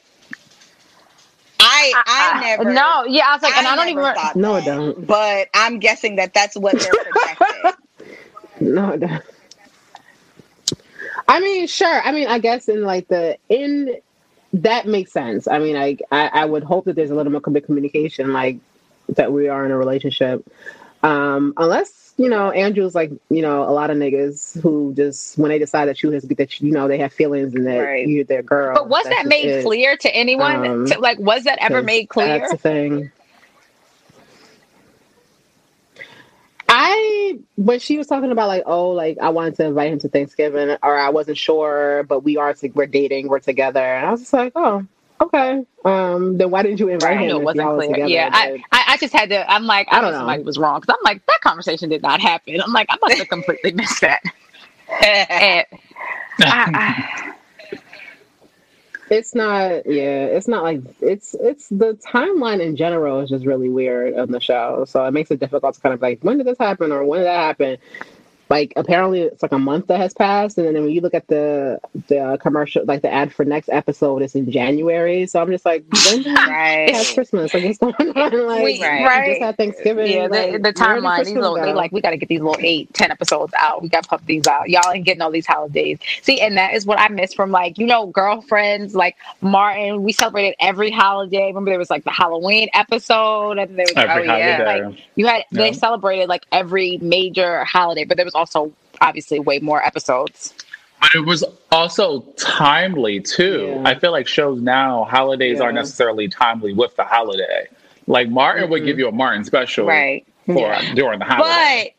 I I, never No, yeah, I was like, and I, don't even. thought no that, it don't But I'm guessing that that's what they're projecting. No, no. I mean, sure. I mean, I guess in like the in that makes sense. I mean, I I, I would hope that there's a little more communication, like that we are in a relationship. Um, unless you know Andrew's like you know a lot of niggas who just when they decide that you has that you know they have feelings and that Right. you're their girl. But was that's that just made it. clear to anyone? Um, To- like, was that ever made clear? That's the thing. I when she was talking about like oh like I wanted to invite him to Thanksgiving or I wasn't sure but we are to, we're dating we're together and I was just like oh okay um then why didn't you invite I him knew it wasn't clear. together? Yeah, I, I, I just had to. I'm like, I, I don't knew know. somebody was wrong because I'm like, that conversation did not happen. I'm like, I must have completely missed that. And eh, eh, eh. I, It's not, yeah, it's not like it's it's the timeline in general is just really weird on the show, so it makes it difficult to kind of like when did this happen or when did that happen. Like apparently it's like a month that has passed, and then when you look at the the uh, commercial, like the ad for next episode is in January. So I'm just like, when Right. have Christmas? Like what's going on? Like We- we right. just had Thanksgiving. yeah, the, like, the where did timeline. These little, they go? like, we got to get these little eight, ten episodes out. We got to pump these out. Y'all ain't getting all these holidays. See, and that is what I miss from like, you know, girlfriends like Martin. We celebrated every holiday. Remember, there was like the Halloween episode, and there was Every oh, yeah, like you had they celebrated like every major holiday, but there was also obviously way more episodes. But it was also timely too. Yeah. I feel like shows now holidays aren't necessarily timely with the holiday. Like Martin would give you a Martin special Right. for during the holiday.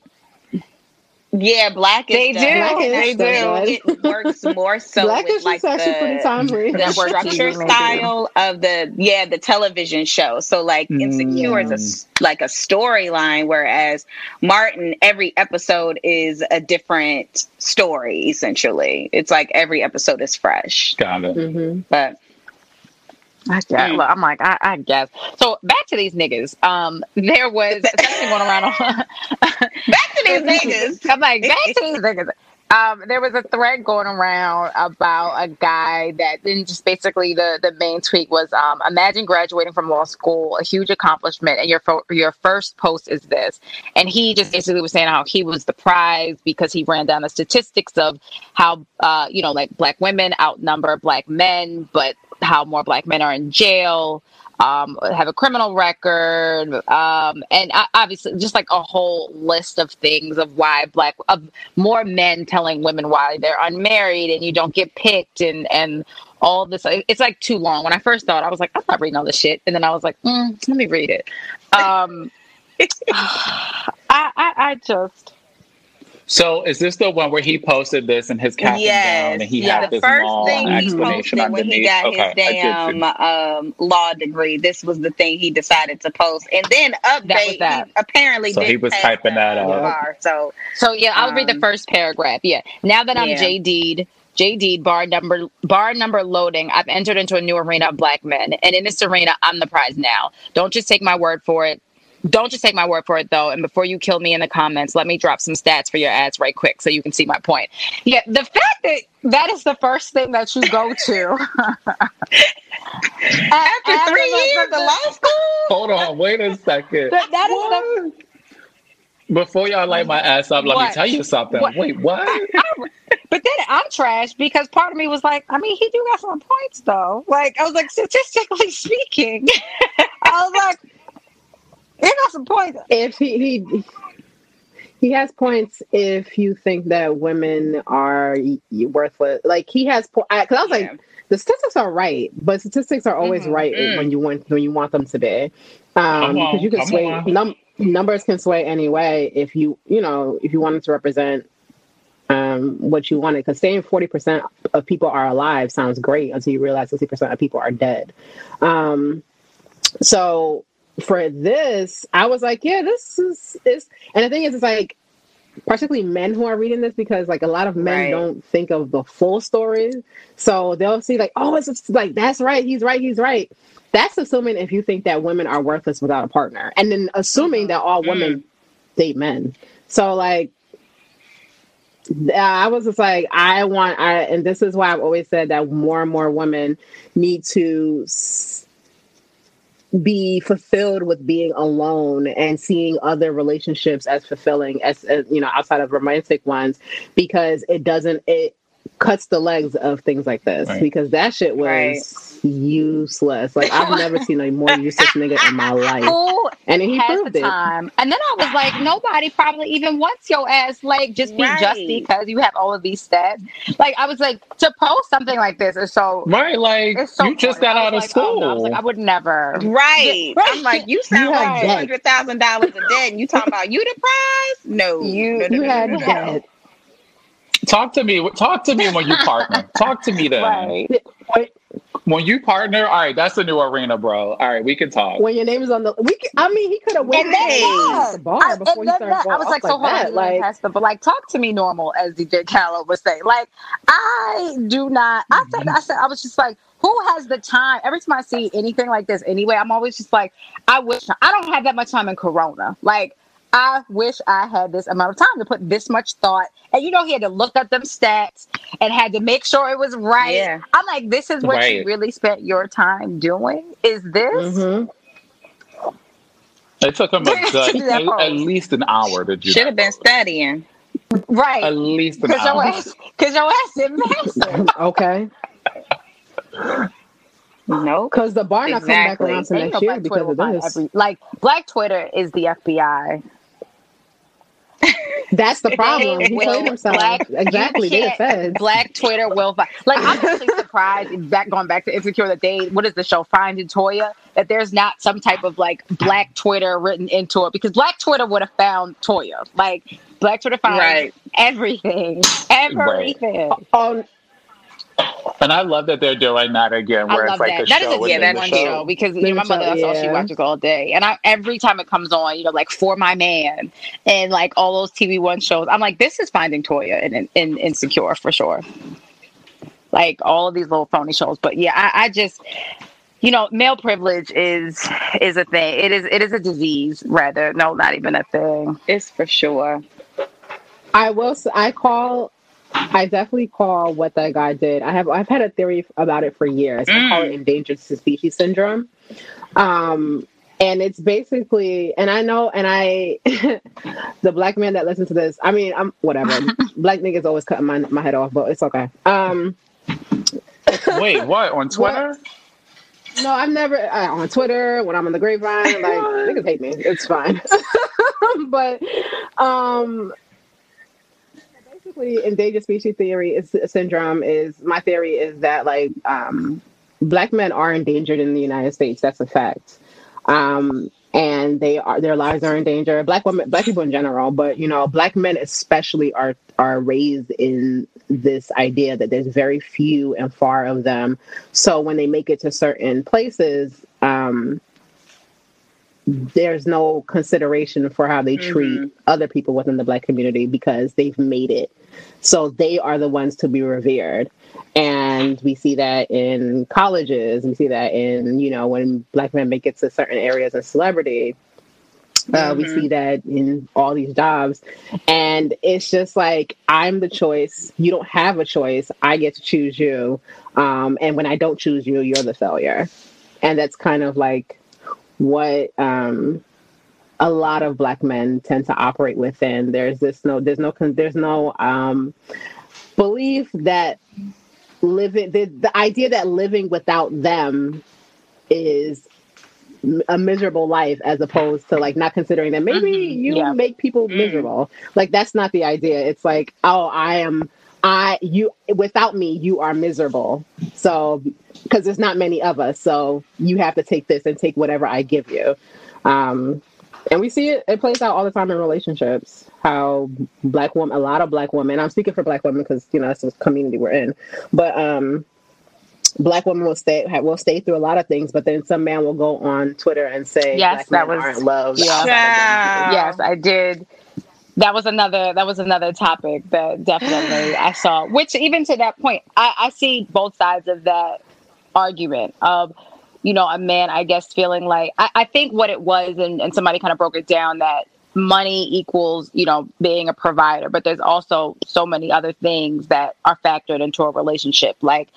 But yeah, black is They the- do. Blackish They does do. It works more so Blackish with like is actually pretty the, the That works structure too. style of the yeah the television show. So like Insecure is a s- like a storyline, whereas Martin every episode is a different story. Essentially, it's like every episode is fresh. Got it. Mhm. But I guess. Look, I'm like, I, I guess. So back to these niggas. Um, there was something going around. On, back to these niggas. I'm like, back to these niggas. Um, there was a thread going around about a guy that then just basically the, the main tweet was um, imagine graduating from law school, a huge accomplishment, and your fo- your first post is this. And he just basically was saying how he was the prize because he ran down the statistics of how uh, you know like black women outnumber black men, but how more black men are in jail um, have a criminal record, um, and obviously just like a whole list of things of why black of more men telling women why they're unmarried and you don't get picked and and all this. It's like too long. When I first thought, I was like, I'm not reading all this shit, and then I was like, mm, let me read it. Um, I, I I just So is this the one where he posted this in his cap and Yes, gown and he yeah. had The this first long thing he explanation posted when he got okay, his damn um, law degree, this was the thing he decided to post, and then update. that. He apparently, So he was typing that out. So So yeah, I'll read the Um, first paragraph. Yeah. Now that I'm Yeah. JD'd, JD bar number bar number loading, I've entered into a new arena of black men. And in this arena, I'm the prize now. Don't just take my word for it. Don't just take my word for it though. And before you kill me in the comments, let me drop some stats for your ads right quick so you can see my point. Yeah, the fact that that is the first thing that you go to after three years of law school, Hold on, wait a second. That- that is the Before y'all light my ass up, let me tell you something. What? Wait, what? But then I'm trash because part of me was like, I mean, he do got some points though. Like I was like, statistically speaking, I was like, he got some points. if he he he has points if you think that women are y- y- worthless. Like he has points. because I, 'cause I was Yeah. like the statistics are right, but statistics are always Mhm. right Mm. when you want when you want them to be. Um, because you can come sway num- numbers can sway anyway if you you know if you wanted to represent um what you wanted because saying 40% of people are alive sounds great until you realize 60% of people are dead um so for this i was like yeah this is is and the thing is it's like particularly men who are reading this because like a lot of men Right. don't think of the full story. So they'll see like oh it's like that's right he's right he's right. That's assuming if you think that women are worthless without a partner and then assuming mm-hmm. that all women mm. date men. So like uh, I was just like, I want, I, and this is why I've always said that more and more women need to be fulfilled with being alone and seeing other relationships as fulfilling as, as you know outside of romantic ones because it doesn't it cuts the legs of things like this Right. because that shit was Right. Useless. Like I've never seen a more useless nigga in my life. Who And he has proved the it. time? And then I was like, nobody probably even wants your ass. Like, just be just because you have all of these stats. Like, I was like, to post something like this is so. Right, like so you just got out of was like, oh, no. I was like, I would never. Right. Right. I'm like, you sound You like had two debt. hundred thousand dollars a debt, and you talking about you the prize? No, You- no, no, You no, had no, no. that. Talk to me. Talk to me when you partner. Talk to me then. Right. When you partner, all right, that's a new arena, bro. All right, we can talk. When your name is on the, we. Can, I mean, he could have went And then the bar I, before and he started that, I was like, so hold on, that. you Like, the- but like, talk to me normal, as DJ Khaled would say. Like, I do not. I said, I said, I was just like, who has the time? Every time I see anything like this, anyway, I'm always just like, I wish I don't have that much time in Corona. Like, I wish I had this amount of time to put this much thought. And you know, he had to look up them stats and had to make sure it was right. Yeah. I'm like, this is what you really spent your time doing? Is this? mhm. It took him a, To like, at, least an hour to do Should have been studying. Right. At least an Cause your hour. ass, cause your ass is massive. okay. Nope. Because the bar not coming back around to next year because of this. every like Black Twitter is the FBI. That's the problem. He Will played himself. Black- exactly. you They the. Black Twitter will find. Like I'm actually surprised. Back going back to Insecure, that they what is the show Finding Toya? That there's not some type of like Black Twitter written into it because Black Twitter would have found Toya. Like Black Twitter finds Right. everything, everything. On And I love that they're doing that again, I where love it's like that. a That is show a within yeah, the one show. show because you know, my mother that's all she watches all day, and I every time it comes on, you know, like for my man and like all those TV One shows, I'm like, this is Finding Toya and in, in, Insecure for sure. Like all of these little phony shows, but yeah, I, I just. You know, male privilege is is a thing. It is it is a disease, rather. No, not even a thing. It's for sure. I will. I call. I definitely call what that guy did. I have. I've had a theory about it for years. I call it endangered species syndrome. Um, and it's basically, and I know, and I, the black man that listens to this. I mean, I'm whatever. black niggas always cutting my my head off, but it's okay. Um, Wait, what? On Twitter? no, I've never uh, on Twitter when I'm on the grapevine. Like niggas hate me. It's fine. but um, basically, endangered species theory is syndrome. Is my theory is that like um, black men are endangered in the United States. That's a fact. Um, and they are their lives are in danger. Black women, black people in general, but you know, black men especially are are raised in this idea that there's very few and far of them. So when they make it to certain places, um, there's no consideration for how they treat other people within the black community because they've made it. So they are the ones to be revered. And we see that in colleges. We see that in, you know, when black men make it to certain areas of celebrity. Uh, we see that in all these jobs. And it's just like, I'm the choice. You don't have a choice. I get to choose you. Um, and when I don't choose you, you're the failure. And that's kind of like what um, a lot of black men tend to operate within. There's this no, there's no, there's no um, belief that living, the, the idea that living without them is a miserable life as opposed to like not considering that maybe you Yeah. make people miserable. Like that's not the idea. It's like oh i am i you without me you are miserable. So because there's not many of us. So you have to take this and take whatever i give you. Um and we see it it plays out all the time in relationships how black women a lot of black women i'm speaking for black women because you know that's the community we're in but um black women will stay will stay through a lot of things, but then some man will go on Twitter and say, Yes, black that men was- aren't loved. yeah. outside. Yes, I did. That was another. That was another topic that definitely I saw. Which even to that point, I, I see both sides of that argument of, you know, a man I guess feeling like I, I think what it was, and, and somebody kind of broke it down that money equals you know being a provider, but there's also so many other things that are factored into a relationship, like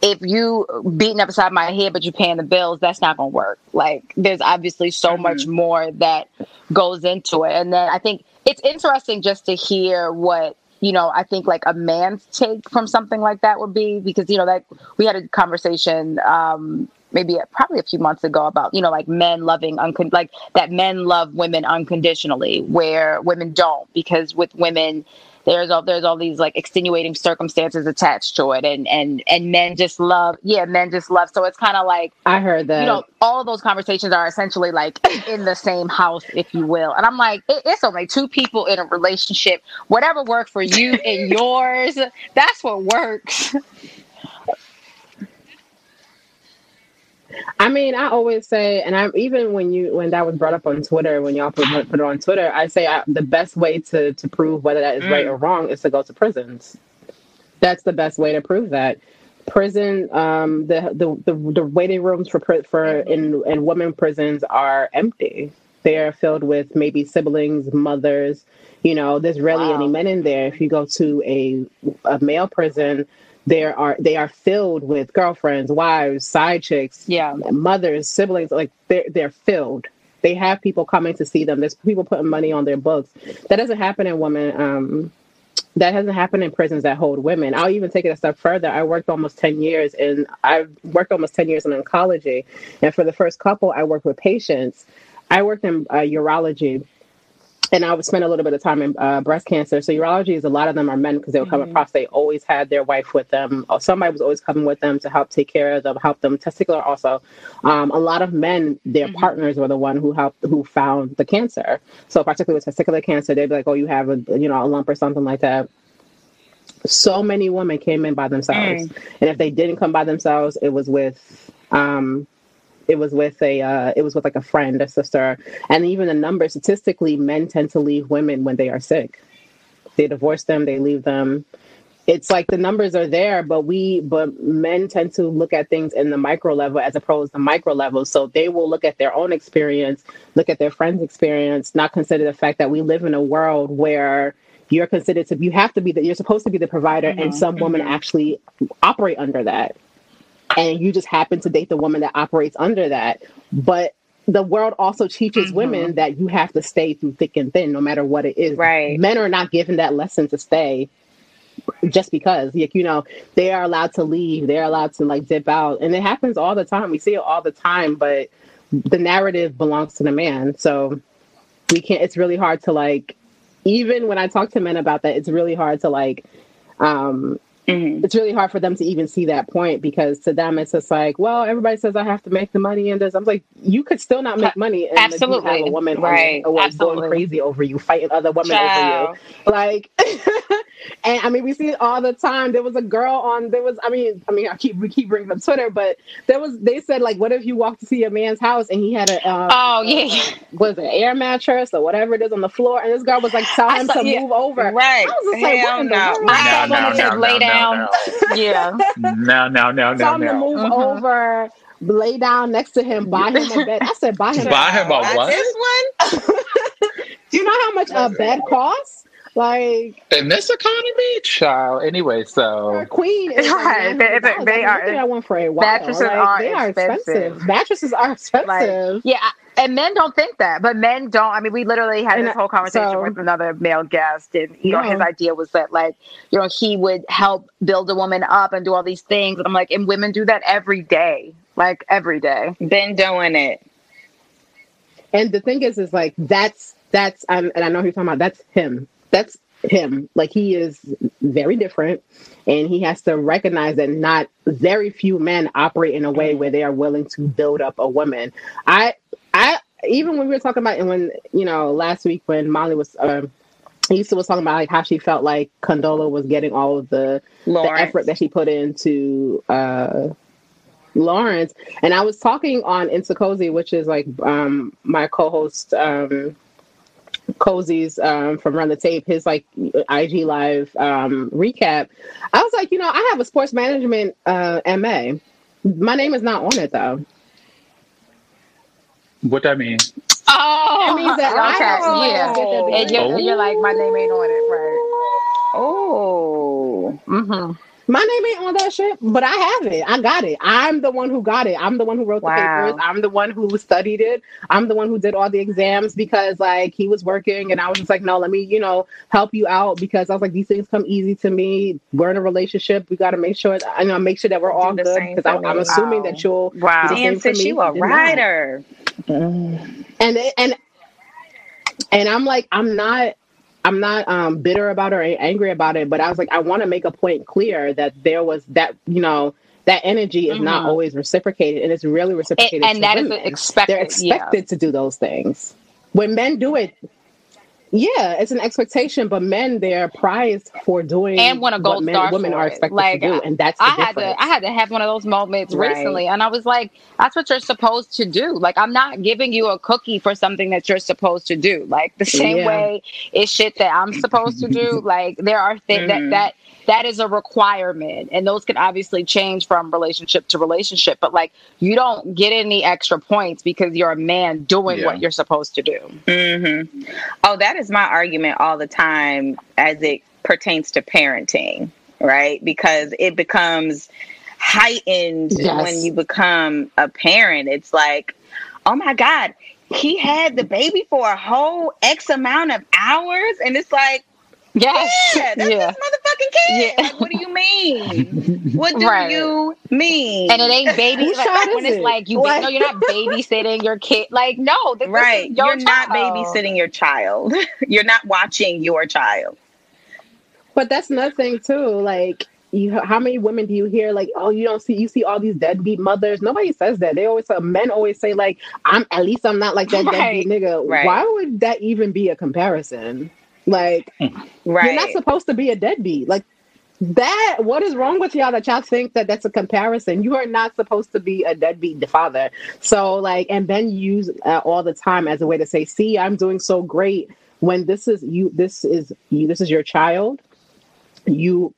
if you beating up beside my head but you're paying the bills, that's not gonna work. Like there's obviously so mm-hmm. much more that goes into it. And then I think it's interesting just to hear what you know, I think like a man's take from something like that would be because, you know, that we had a conversation um, maybe probably a few months ago about you know like men loving uncon- like that men love women unconditionally where women don't because with women there's all there's all these like extenuating circumstances attached to it and and and men just love yeah men just love so it's kind of like i heard that. you know all of those conversations are essentially like in the same house if you will and i'm like it, it's only two people in a relationship whatever worked for you and yours that's what works I mean, I always say, and I'm even when you when that was brought up on Twitter, when y'all put, put it on Twitter, I say I, the best way to to prove whether that is mm. right or wrong is to go to prisons. That's the best way to prove that. Prison, um, the the the, the waiting rooms for for in in women prisons are empty. They are filled with maybe siblings, mothers. You know, there's rarely wow. any men in there. If you go to a a male prison, there are they are filled with girlfriends, wives, side chicks, yeah, mothers, siblings. Like they're they're filled. They have people coming to see them. There's people putting money on their books. That doesn't happen in women. Um, that hasn't happened in prisons that hold women. I'll even take it a step further. I worked almost 10 years and I've worked almost 10 years in oncology. And for the first couple, I worked with patients. I worked in uh, urology and I would spend a little bit of time in uh, breast cancer. So urology is a lot of them are men because they would come mm-hmm. across. They always had their wife with them. Or somebody was always coming with them to help take care of them, help them. Testicular also. Um, a lot of men, their mm-hmm. partners were the one who helped, who found the cancer. So particularly with testicular cancer, they'd be like, "Oh, you have a you know a lump or something like that." So many women came in by themselves, mm. and if they didn't come by themselves, it was with um, it was with a uh, it was with like a friend, a sister, and even the number statistically, men tend to leave women when they are sick. They divorce them, they leave them. It's like the numbers are there, but we but men tend to look at things in the micro level as opposed to micro level. So they will look at their own experience, look at their friends' experience, not consider the fact that we live in a world where you're considered to you have to be that you're supposed to be the provider mm-hmm. and some women mm-hmm. actually operate under that and you just happen to date the woman that operates under that. But the world also teaches mm-hmm. women that you have to stay through thick and thin, no matter what it is. Right. Men are not given that lesson to stay just because like you know they are allowed to leave they're allowed to like dip out and it happens all the time we see it all the time but the narrative belongs to the man so we can't it's really hard to like even when i talk to men about that it's really hard to like um Mm-hmm. It's really hard for them to even see that point because to them it's just like, well, everybody says I have to make the money and this. I'm like, you could still not make money and absolutely have a woman right. or going crazy over you, fighting other women Ciao. over you. Like and I mean we see it all the time. There was a girl on there was I mean, I mean I keep we keep bringing up Twitter, but there was they said like what if you walk to see a man's house and he had a um, Oh yeah. Was it an air mattress or whatever it is on the floor and this girl was like telling him saw, to yeah, move over. Right. I was just like, Hell what in no. the world? I saw women just lay down down. yeah. Now, now, now, no, Tell him to move mm-hmm. over, lay down next to him, buy him a bed. I said, buy him. Buy him a what? This one. Do you know how much a bed costs? Like in this economy, child. Anyway, so queen is right. They, they, they are. I went for a while. Mattresses like, are they are expensive. expensive. Mattresses are expensive. Like, yeah, and men don't think that, but men don't. I mean, we literally had and this whole conversation so, with another male guest, and you know, his idea was that like, you know, he would help build a woman up and do all these things. And I'm like, and women do that every day, like every day. Been doing it. And the thing is, is like that's that's um, and I know who you're talking about. That's him. That's him. Like he is very different, and he has to recognize that not very few men operate in a way where they are willing to build up a woman. I I even when we were talking about and when you know last week when Molly was um Issa was talking about like how she felt like Condola was getting all of the, the effort that she put into uh Lawrence. And I was talking on Insta Cozy, which is like um my co-host um Cozy's um, from Run the Tape, his like IG live um, recap. I was like, you know, I have a sports management uh, MA. My name is not on it though. What that mean? Oh, it means that okay, I yeah. And you're, Oh. you're like, my name ain't on it, right? Oh. Mm-hmm. My name ain't on that shit, but I have it. I got it. I'm the one who got it. I'm the one who wrote the papers. I'm the one who studied it. I'm the one who did all the exams because like he was working and I was just like, no, let me, you know, help you out because I was like, these things come easy to me. We're in a relationship. We got to make sure, I know, make sure that we're all good because for I'm assuming Wow. that you'll Wow. Damn, same for sis, me. you a writer. and and and I'm like, I'm not. I'm not um, bitter about it or angry about it, but I was like, I want to make a point clear that there was that, you know, that energy is not Mhm. always reciprocated, and it's really reciprocated. and to that is women. expected, They're expected to do those things. When men do it, yeah, it's an expectation, but men they're prized for doing and won a what gold men, star women for are expected Like to do, and that's the I had difference. to I had to have one of those moments Right. recently, and I was like, "That's what you're supposed to do." Like I'm not giving you a cookie for something that you're supposed to do. Like the same Yeah. way it's shit that I'm supposed to do. Like there are things Mhm. that that that is a requirement, and those can obviously change from relationship to relationship. But like you don't get any extra points because you're a man doing Yeah. what you're supposed to do. hmm Oh, that is my argument all the time as it pertains to parenting, right? Because it becomes heightened Yes. when you become a parent. It's like, oh my God, he had the baby for a whole X amount of hours. And it's like, Yes. yeah, that's Yeah. his motherfucking kid. Like, what do you mean? What do Right. you mean? And it ain't baby like, child when is it's it? like you Like- no, you're not babysitting your kid. Like no, this, this right. is your You're not babysitting your child. You're not watching your child. But that's nothing too. Like you, how many women do you hear like, oh, you don't see, you see all these deadbeat mothers. Nobody says that. They always say, men always say like, I'm at least I'm not like that Right, deadbeat nigga. right. Why would that even be a comparison? Like, Right. you're not supposed to be a deadbeat. Like that. What is wrong with y'all that y'all think that that's a comparison? You are not supposed to be a deadbeat father. So like, and then use uh, all the time as a way to say, see, I'm doing so great. When this is you, this is you, this is your child you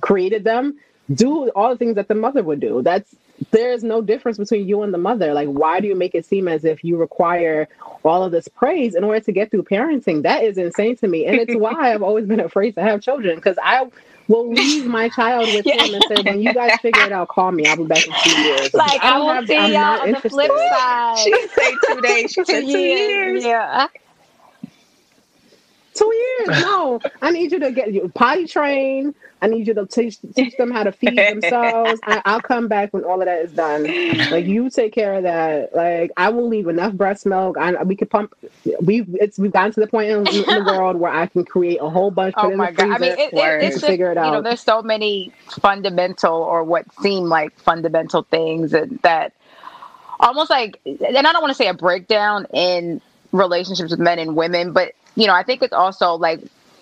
created them do all the things that the mother would do that's there's no difference between you and the mother like why do you make it seem as if you require all of this praise in order to get through parenting that is insane to me and it's why i've always been afraid to have children because i will leave my child with him and say when you guys figure it out call me i'll be back in two years Like I, don't will have- see I'm y'all not on the flip side. She didn't say two days. She said two years. Yeah. Two years? No, I need you to get you potty train. I need you to teach teach them how to feed themselves. I, I'll come back when all of that is done. Like you take care of that. Like I will leave enough breast milk. I, we could pump. We've it's we've gotten to the point in, in the world where I can create a whole bunch. Oh my god! I mean, it, it, it's just, figure it out. you know, there's so many fundamental or what seem like fundamental things that, that almost like, and I don't want to say a breakdown in relationships with men and women, but you know, I think it's also like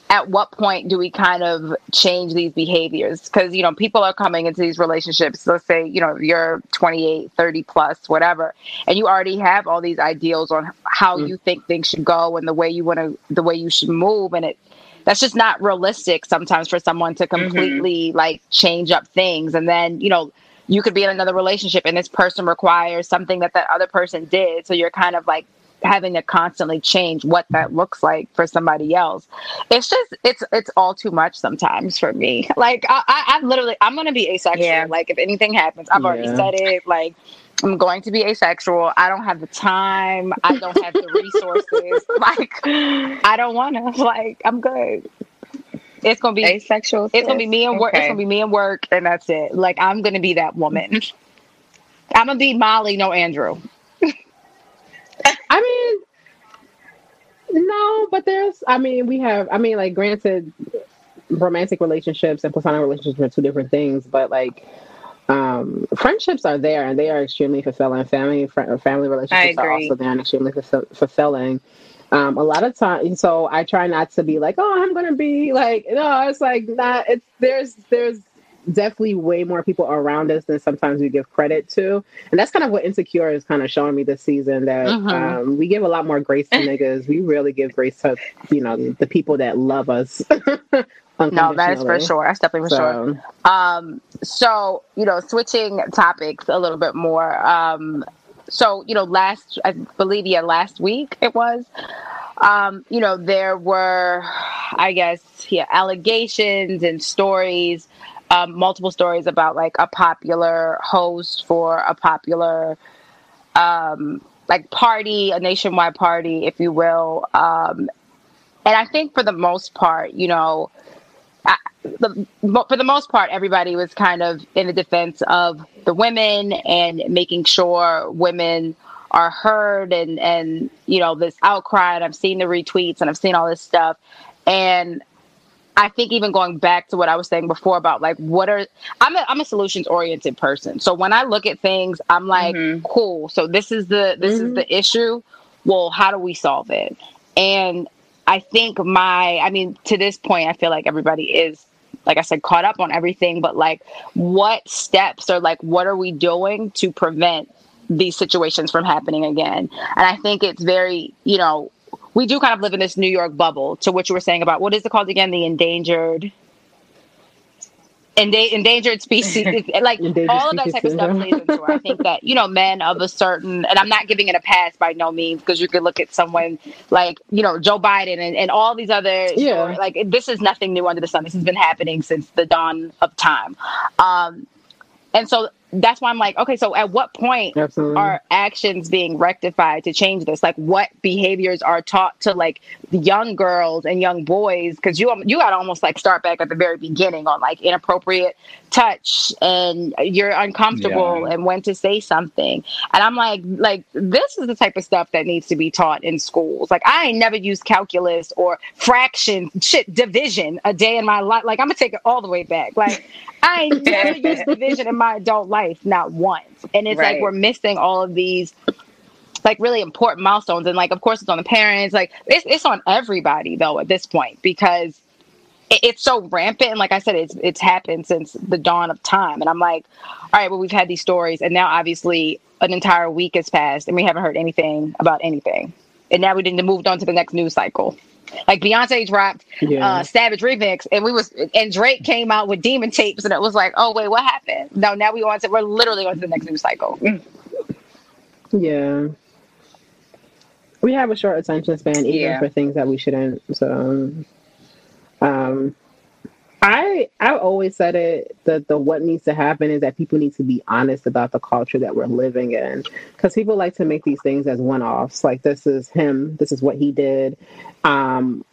at what point do we kind of change these behaviors because you know people are coming into these relationships let's say you know you're 28 30 plus whatever and you already have all these ideals on how Mm. you think things should go and the way you want to the way you should move and it that's just not realistic sometimes for someone to completely like change up things and then you know you could be in another relationship and this person requires something that that other person did so you're kind of like having to constantly change what that looks like for somebody else it's just it's it's all too much sometimes for me like i i I'm literally i'm gonna be asexual Yeah. like if anything happens i've already said it like i'm going to be asexual i don't have the time i don't have the resources like i don't want to like i'm good it's gonna be Asexual. it's gonna be me and work. It's gonna be me and work, and that's it. Like I'm gonna be that woman. I'm gonna be Molly, no Andrew. I mean, no, but there's. I mean, we have. I mean, like, granted, romantic relationships and platonic relationships are two different things, but like. Um, friendships are there and they are extremely fulfilling. Family fr- family relationships are also there and extremely fulfill- fulfilling. Um, a lot of times, so I try not to be like, oh, I'm gonna be like, no, it's like not. It's there's there's definitely way more people around us than sometimes we give credit to, and that's kind of what Insecure is kind of showing me this season. That Mhm. um, we give a lot more grace to niggas. We really give grace to you know the people that love us. No, that is for sure. That's definitely for sure. So, Um, so you know, switching topics a little bit more. Um, so you know, last I believe yeah, last week it was. Um, you know, there were, I guess, yeah, allegations and stories um, multiple stories about like a popular host for a popular um, like party, a nationwide party, if you will. Um, and I think for the most part, you know, I, the, for the most part, everybody was kind of in the defense of the women and making sure women are heard and and you know this outcry and I've seen the retweets and I've seen all this stuff and I think even going back to what I was saying before about like what are I'm a I'm a solutions oriented person. So when I look at things, I'm like, mm-hmm. cool. So this is the this mm-hmm. is the issue. Well, how do we solve it? And I think my I mean to this point I feel like everybody is like I said caught up on everything, but like what steps or like what are we doing to prevent these situations from happening again? And I think it's very, you know, we do kind of live in this New York bubble to what you were saying about what is it called again? The endangered Enda- endangered species like endangered all of that type of stuff plays into it. I think that, you know, men of a certain and I'm not giving it a pass by no means because you could look at someone like, you know, Joe Biden and, and all these other yeah. Stories. like this is nothing new under the sun. This has been happening since the dawn of time. Um and so that's why I'm like, okay, so at what point Absolutely. are actions being rectified to change this? Like, what behaviors are taught to like young girls and young boys? Because you you got to almost like start back at the very beginning on like inappropriate touch and you're uncomfortable yeah. and when to say something. And I'm like, like this is the type of stuff that needs to be taught in schools. Like, I ain't never used calculus or fraction, shit, division a day in my life. Like, I'm gonna take it all the way back. Like, I never used division in my adult life, not once. And it's right. like we're missing all of these like really important milestones. And like of course it's on the parents, like it's it's on everybody though at this point because it, it's so rampant and like I said, it's it's happened since the dawn of time. And I'm like, all right, well we've had these stories and now obviously an entire week has passed and we haven't heard anything about anything. And now we didn't moved on to the next news cycle. Like Beyonce dropped yeah. uh, Savage remix, and we was and Drake came out with Demo tapes, and it was like, oh wait, what happened? No, now we on to we're literally on to the next news cycle. Yeah, we have a short attention span, even yeah. for things that we shouldn't. So, um, I I always said it that the what needs to happen is that people need to be honest about the culture that we're living in. Because people like to make these things as one offs like this is him. This is what he did. Um,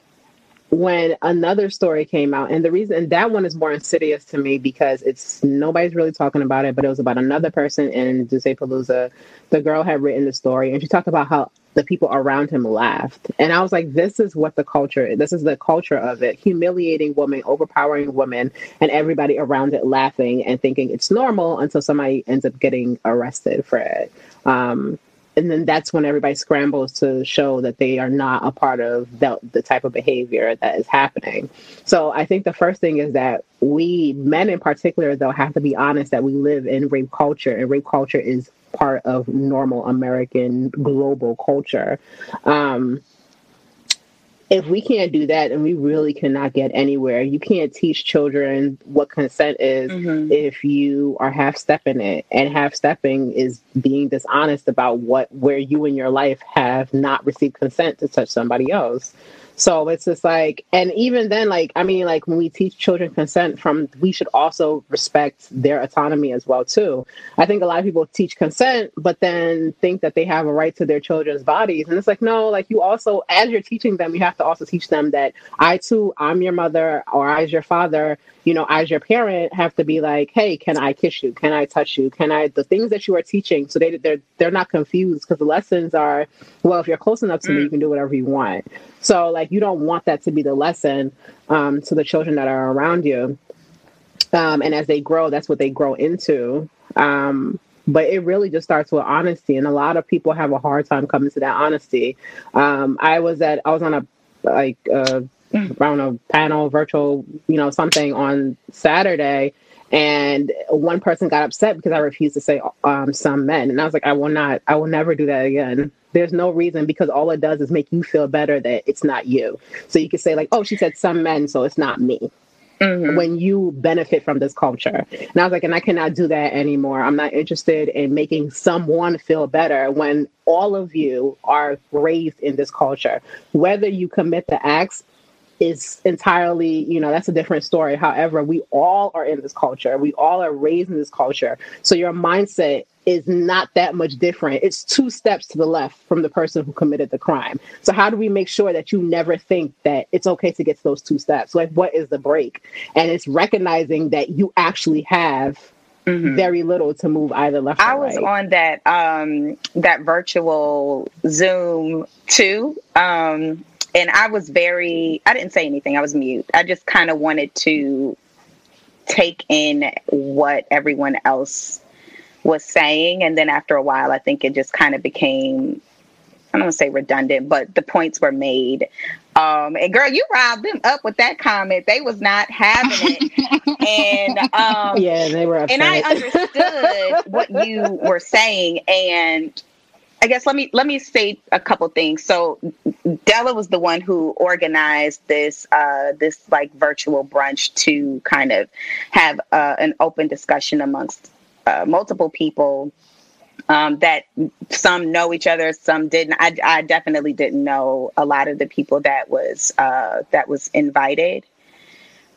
when another story came out and the reason and that one is more insidious to me because it's nobody's really talking about it but it was about another person in Palooza the girl had written the story and she talked about how the people around him laughed. And i was like this is what the culture this is the culture of it. Humiliating women overpowering women and everybody around it laughing and thinking it's normal until somebody ends up getting arrested for it. Um, and then that's when everybody scrambles to show that they are not a part of the, the type of behavior that is happening. So I think the first thing is that we, men in particular, though, have to be honest that we live in rape culture, and rape culture is part of normal American global culture. Um, if we can't do that and we really cannot get anywhere you can't teach children what consent is mm-hmm. if you are half stepping it and half stepping is being dishonest about what where you in your life have not received consent to touch somebody else so it's just like, and even then, like, I mean, like when we teach children consent from, we should also respect their autonomy as well, too. I think a lot of people teach consent, but then think that they have a right to their children's bodies. And it's like, no, like you also, as you're teaching them, you have to also teach them that I too, I'm your mother or I as your father, you know, as your parent have to be like, hey, can I kiss you? Can I touch you? Can I, the things that you are teaching, so they, they're, they're not confused because the lessons are, well, if you're close enough to mm. me, you can do whatever you want. So like you don't want that to be the lesson um, to the children that are around you. Um, and as they grow, that's what they grow into. Um, but it really just starts with honesty, and a lot of people have a hard time coming to that honesty. Um, I was at I was on a like uh, around a panel, virtual, you know, something on Saturday, and one person got upset because I refused to say um, some men, and I was like, I will not, I will never do that again there's no reason because all it does is make you feel better that it's not you. So you could say like, oh, she said some men, so it's not me. Mm-hmm. When you benefit from this culture. And I was like, and I cannot do that anymore. I'm not interested in making someone feel better when all of you are raised in this culture. Whether you commit the acts is entirely, you know, that's a different story. However, we all are in this culture. We all are raised in this culture. So your mindset is not that much different. It's two steps to the left from the person who committed the crime. So how do we make sure that you never think that it's okay to get to those two steps? Like what is the break? And it's recognizing that you actually have mm-hmm. very little to move either left or I was right. on that um that virtual Zoom too. Um and I was very I didn't say anything. I was mute. I just kind of wanted to take in what everyone else was saying and then after a while I think it just kind of became I don't want to say redundant, but the points were made. Um, and girl, you riled them up with that comment. They was not having it. and um, yeah, they were. Upset. And I understood what you were saying. And I guess let me let me say a couple things. So Della was the one who organized this uh, this like virtual brunch to kind of have uh, an open discussion amongst uh, multiple people um, that some know each other, some didn't. I, I, definitely didn't know a lot of the people that was uh, that was invited.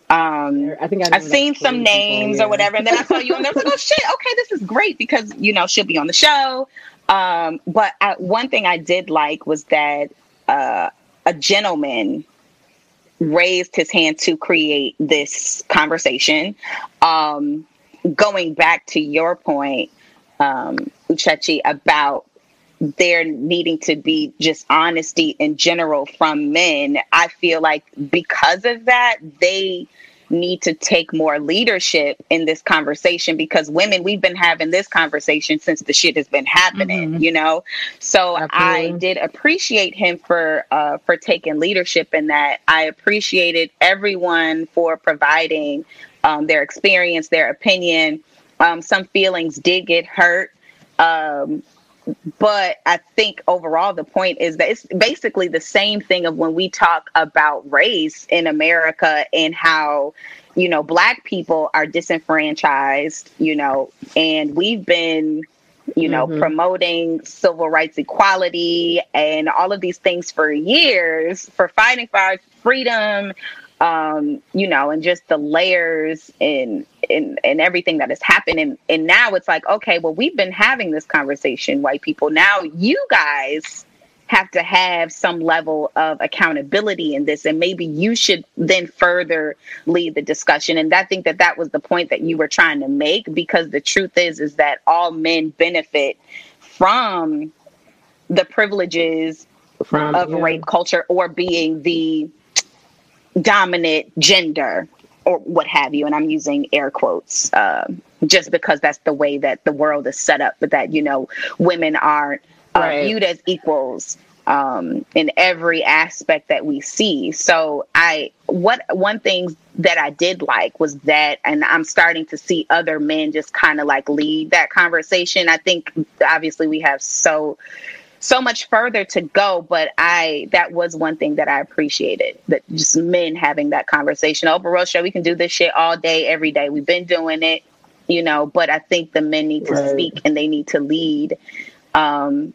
Um, I think I have seen some names people, yeah. or whatever, and then I saw you, and I was like, "Oh shit, okay, this is great because you know she'll be on the show." Um, but I, one thing I did like was that uh, a gentleman raised his hand to create this conversation. Um, going back to your point, um, Uchechi, about there needing to be just honesty in general from men, I feel like because of that, they need to take more leadership in this conversation because women we've been having this conversation since the shit has been happening mm-hmm. you know so Absolutely. i did appreciate him for uh for taking leadership in that i appreciated everyone for providing um, their experience, their opinion. Um, some feelings did get hurt. Um, but I think overall the point is that it's basically the same thing of when we talk about race in America and how you know black people are disenfranchised, you know, and we've been you know mm-hmm. promoting civil rights equality and all of these things for years for fighting for our freedom um, you know, and just the layers and and and everything that has happened. And and now it's like, okay, well, we've been having this conversation, white people. Now you guys have to have some level of accountability in this and maybe you should then further lead the discussion and i think that that was the point that you were trying to make because the truth is is that all men benefit from the privileges from, of yeah. rape culture or being the dominant gender or what have you and i'm using air quotes uh, just because that's the way that the world is set up but that you know women are uh, right. viewed as equals um, in every aspect that we see so i what one thing that i did like was that and i'm starting to see other men just kind of like lead that conversation i think obviously we have so so much further to go but i that was one thing that i appreciated that just men having that conversation oh Barossa, we can do this shit all day every day we've been doing it you know but i think the men need to right. speak and they need to lead um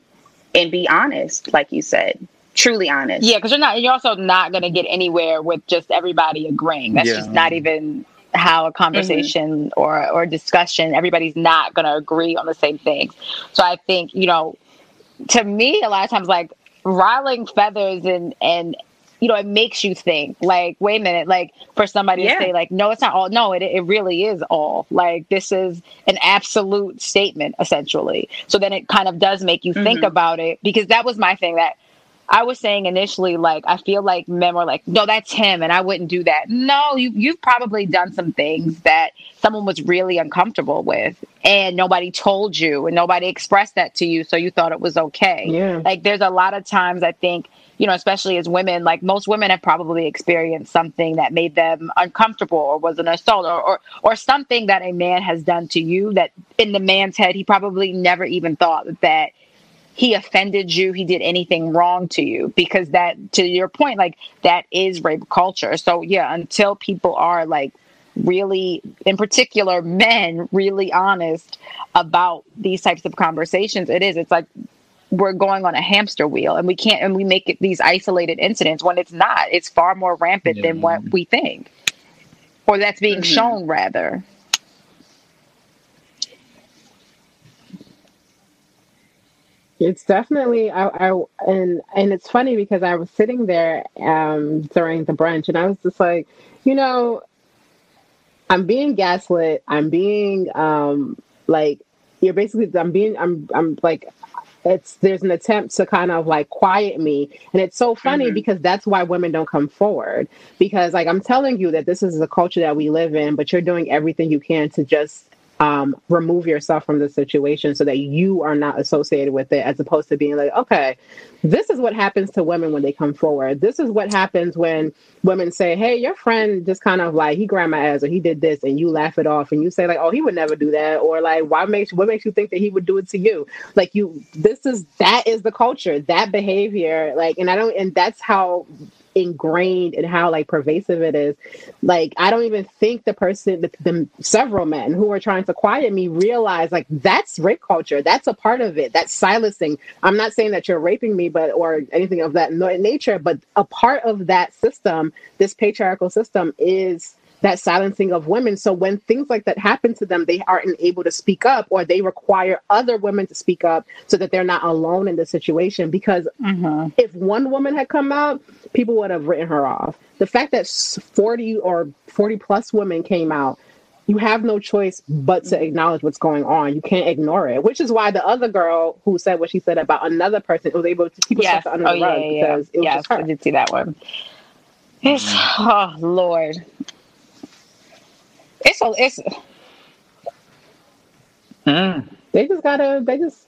and be honest like you said truly honest yeah because you're not you're also not going to get anywhere with just everybody agreeing that's yeah. just not even how a conversation mm-hmm. or or discussion everybody's not going to agree on the same things so i think you know to me, a lot of times, like riling feathers and and you know, it makes you think, like, wait a minute, like for somebody yeah. to say, like, no, it's not all. No, it, it really is all. Like, this is an absolute statement, essentially. So then it kind of does make you mm-hmm. think about it because that was my thing that I was saying initially, like, I feel like men were like, no, that's him, and I wouldn't do that. No, you, you've probably done some things that someone was really uncomfortable with, and nobody told you, and nobody expressed that to you, so you thought it was okay. Yeah. Like, there's a lot of times I think, you know, especially as women, like most women have probably experienced something that made them uncomfortable or was an assault or, or, or something that a man has done to you that in the man's head, he probably never even thought that he offended you, he did anything wrong to you, because that, to your point, like that is rape culture. So, yeah, until people are like really, in particular, men really honest about these types of conversations, it is. It's like we're going on a hamster wheel and we can't and we make it these isolated incidents when it's not it's far more rampant yeah. than what we think or that's being mm-hmm. shown rather It's definitely I, I and and it's funny because I was sitting there um during the brunch and I was just like, you know, I'm being gaslit. I'm being um like you're basically I'm being I'm I'm like it's there's an attempt to kind of like quiet me and it's so funny mm-hmm. because that's why women don't come forward because like i'm telling you that this is the culture that we live in but you're doing everything you can to just um, remove yourself from the situation so that you are not associated with it, as opposed to being like, okay, this is what happens to women when they come forward. This is what happens when women say, hey, your friend just kind of like, he grabbed my ass or he did this, and you laugh it off and you say, like, oh, he would never do that. Or like, why makes what makes you think that he would do it to you? Like, you, this is, that is the culture, that behavior. Like, and I don't, and that's how ingrained in how like pervasive it is. Like I don't even think the person, the, the, several men who are trying to quiet me realize like that's rape culture. That's a part of it. That's silencing. I'm not saying that you're raping me, but or anything of that nature, but a part of that system, this patriarchal system, is that silencing of women. So when things like that happen to them, they aren't able to speak up or they require other women to speak up so that they're not alone in the situation. Because mm-hmm. if one woman had come out, people would have written her off. The fact that 40 or 40 plus women came out, you have no choice but to acknowledge what's going on. You can't ignore it, which is why the other girl who said what she said about another person was able to keep yes. herself under oh, the rug yeah, because yeah. it was yes, just her. I did see that one. It's, oh Lord, it's a it's. Mm. They just gotta. They just.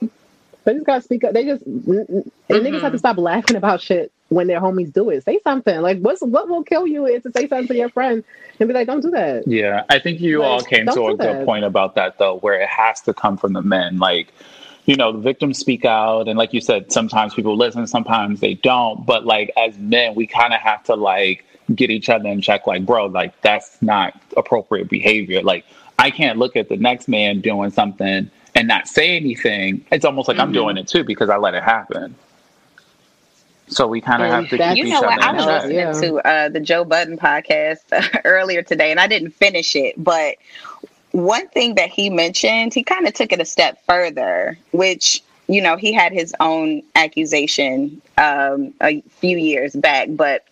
They just gotta speak up. They just. And mm-hmm. niggas have to stop laughing about shit when their homies do it. Say something. Like what's what will kill you is to say something to your friend and be like, "Don't do that." Yeah, I think you like, all came to a good point about that though, where it has to come from the men. Like, you know, the victims speak out, and like you said, sometimes people listen, sometimes they don't. But like as men, we kind of have to like get each other in check like bro like that's not appropriate behavior. Like i can't look at the next man doing something and not say anything. It's almost like mm-hmm. i'm doing it too because i let it happen. So we kind of have to keep you know what? i was listening yeah. to uh, the joe budden podcast uh, earlier today and i didn't finish it but one thing that he mentioned he kind of took it a step further which you know he had his own accusation um, a few years back but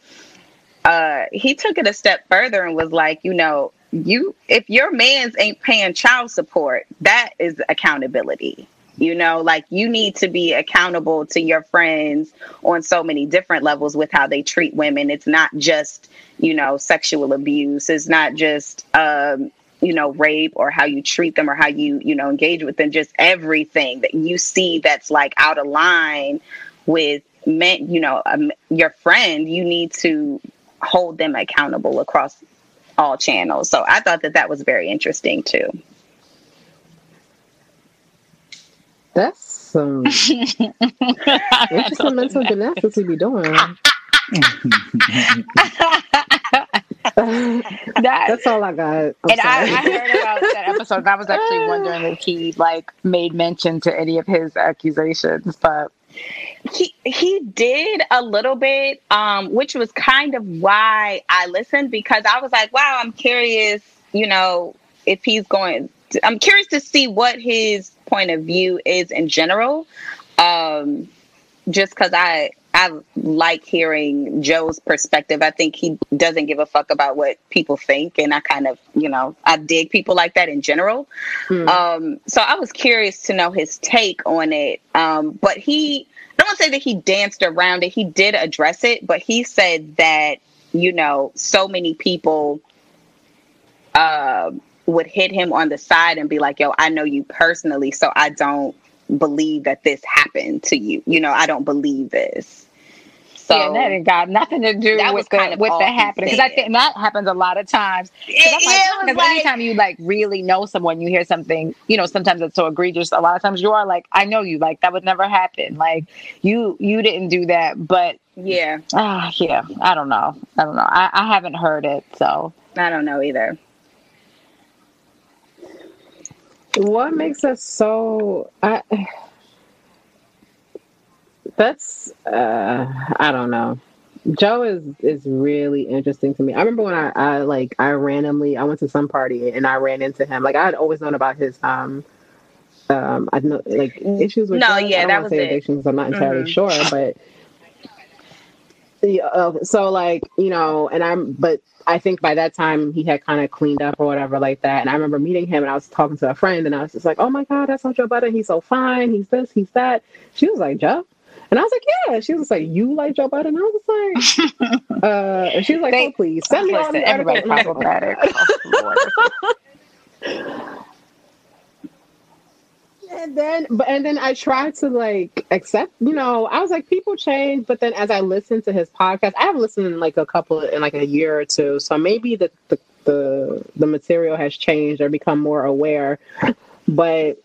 uh, he took it a step further and was like, you know, you if your man's ain't paying child support, that is accountability. You know, like you need to be accountable to your friends on so many different levels with how they treat women. It's not just, you know, sexual abuse. It's not just um, you know, rape or how you treat them or how you, you know, engage with them, just everything that you see that's like out of line with men, you know, um, your friend, you need to hold them accountable across all channels. So I thought that that was very interesting too. That's some interesting mental gymnastics we be doing. that, That's all I got. I'm and I, I, heard about that episode, and I was actually wondering if he like made mention to any of his accusations, but he he did a little bit, um, which was kind of why I listened because I was like, wow, I'm curious, you know, if he's going. To, I'm curious to see what his point of view is in general. Um, just because I I like hearing Joe's perspective. I think he doesn't give a fuck about what people think, and I kind of, you know, I dig people like that in general. Hmm. Um, so I was curious to know his take on it. Um, but he, I don't want to say that he danced around it. He did address it, but he said that you know, so many people uh, would hit him on the side and be like, "Yo, I know you personally, so I don't." Believe that this happened to you. You know, I don't believe this. So yeah, that ain't got nothing to do with the with the happening because I think that happens a lot of times. Because like, like, anytime you like really know someone, you hear something, you know, sometimes it's so egregious. A lot of times you are like, I know you, like that would never happen. Like you you didn't do that, but yeah, ah, uh, yeah. I don't know. I don't know. I, I haven't heard it, so I don't know either. What makes us so? I that's uh I don't know. Joe is is really interesting to me. I remember when I, I like I randomly I went to some party and I ran into him. Like I had always known about his um um I know like issues with no, drugs. yeah, I don't that was say it. addictions. I'm not entirely Mhm. sure, but yeah, uh, so like you know, and I'm but I think by that time he had kind of cleaned up or whatever like that. And I remember meeting him and I was talking to a friend and I was just like, oh my god, that's not Joe Budden. He's so fine. He's this. He's that. She was like Joe. And I was like, yeah. She was like, you like Joe Budden? I was like, uh, and she was like, oh, please send me all Listen, the everybody's articles. problematic. Oh, Lord. And then, but and then I tried to like accept. You know, I was like, people change. But then, as I listened to his podcast, I haven't listened in like a couple in like a year or two. So maybe the the the, the material has changed or become more aware. But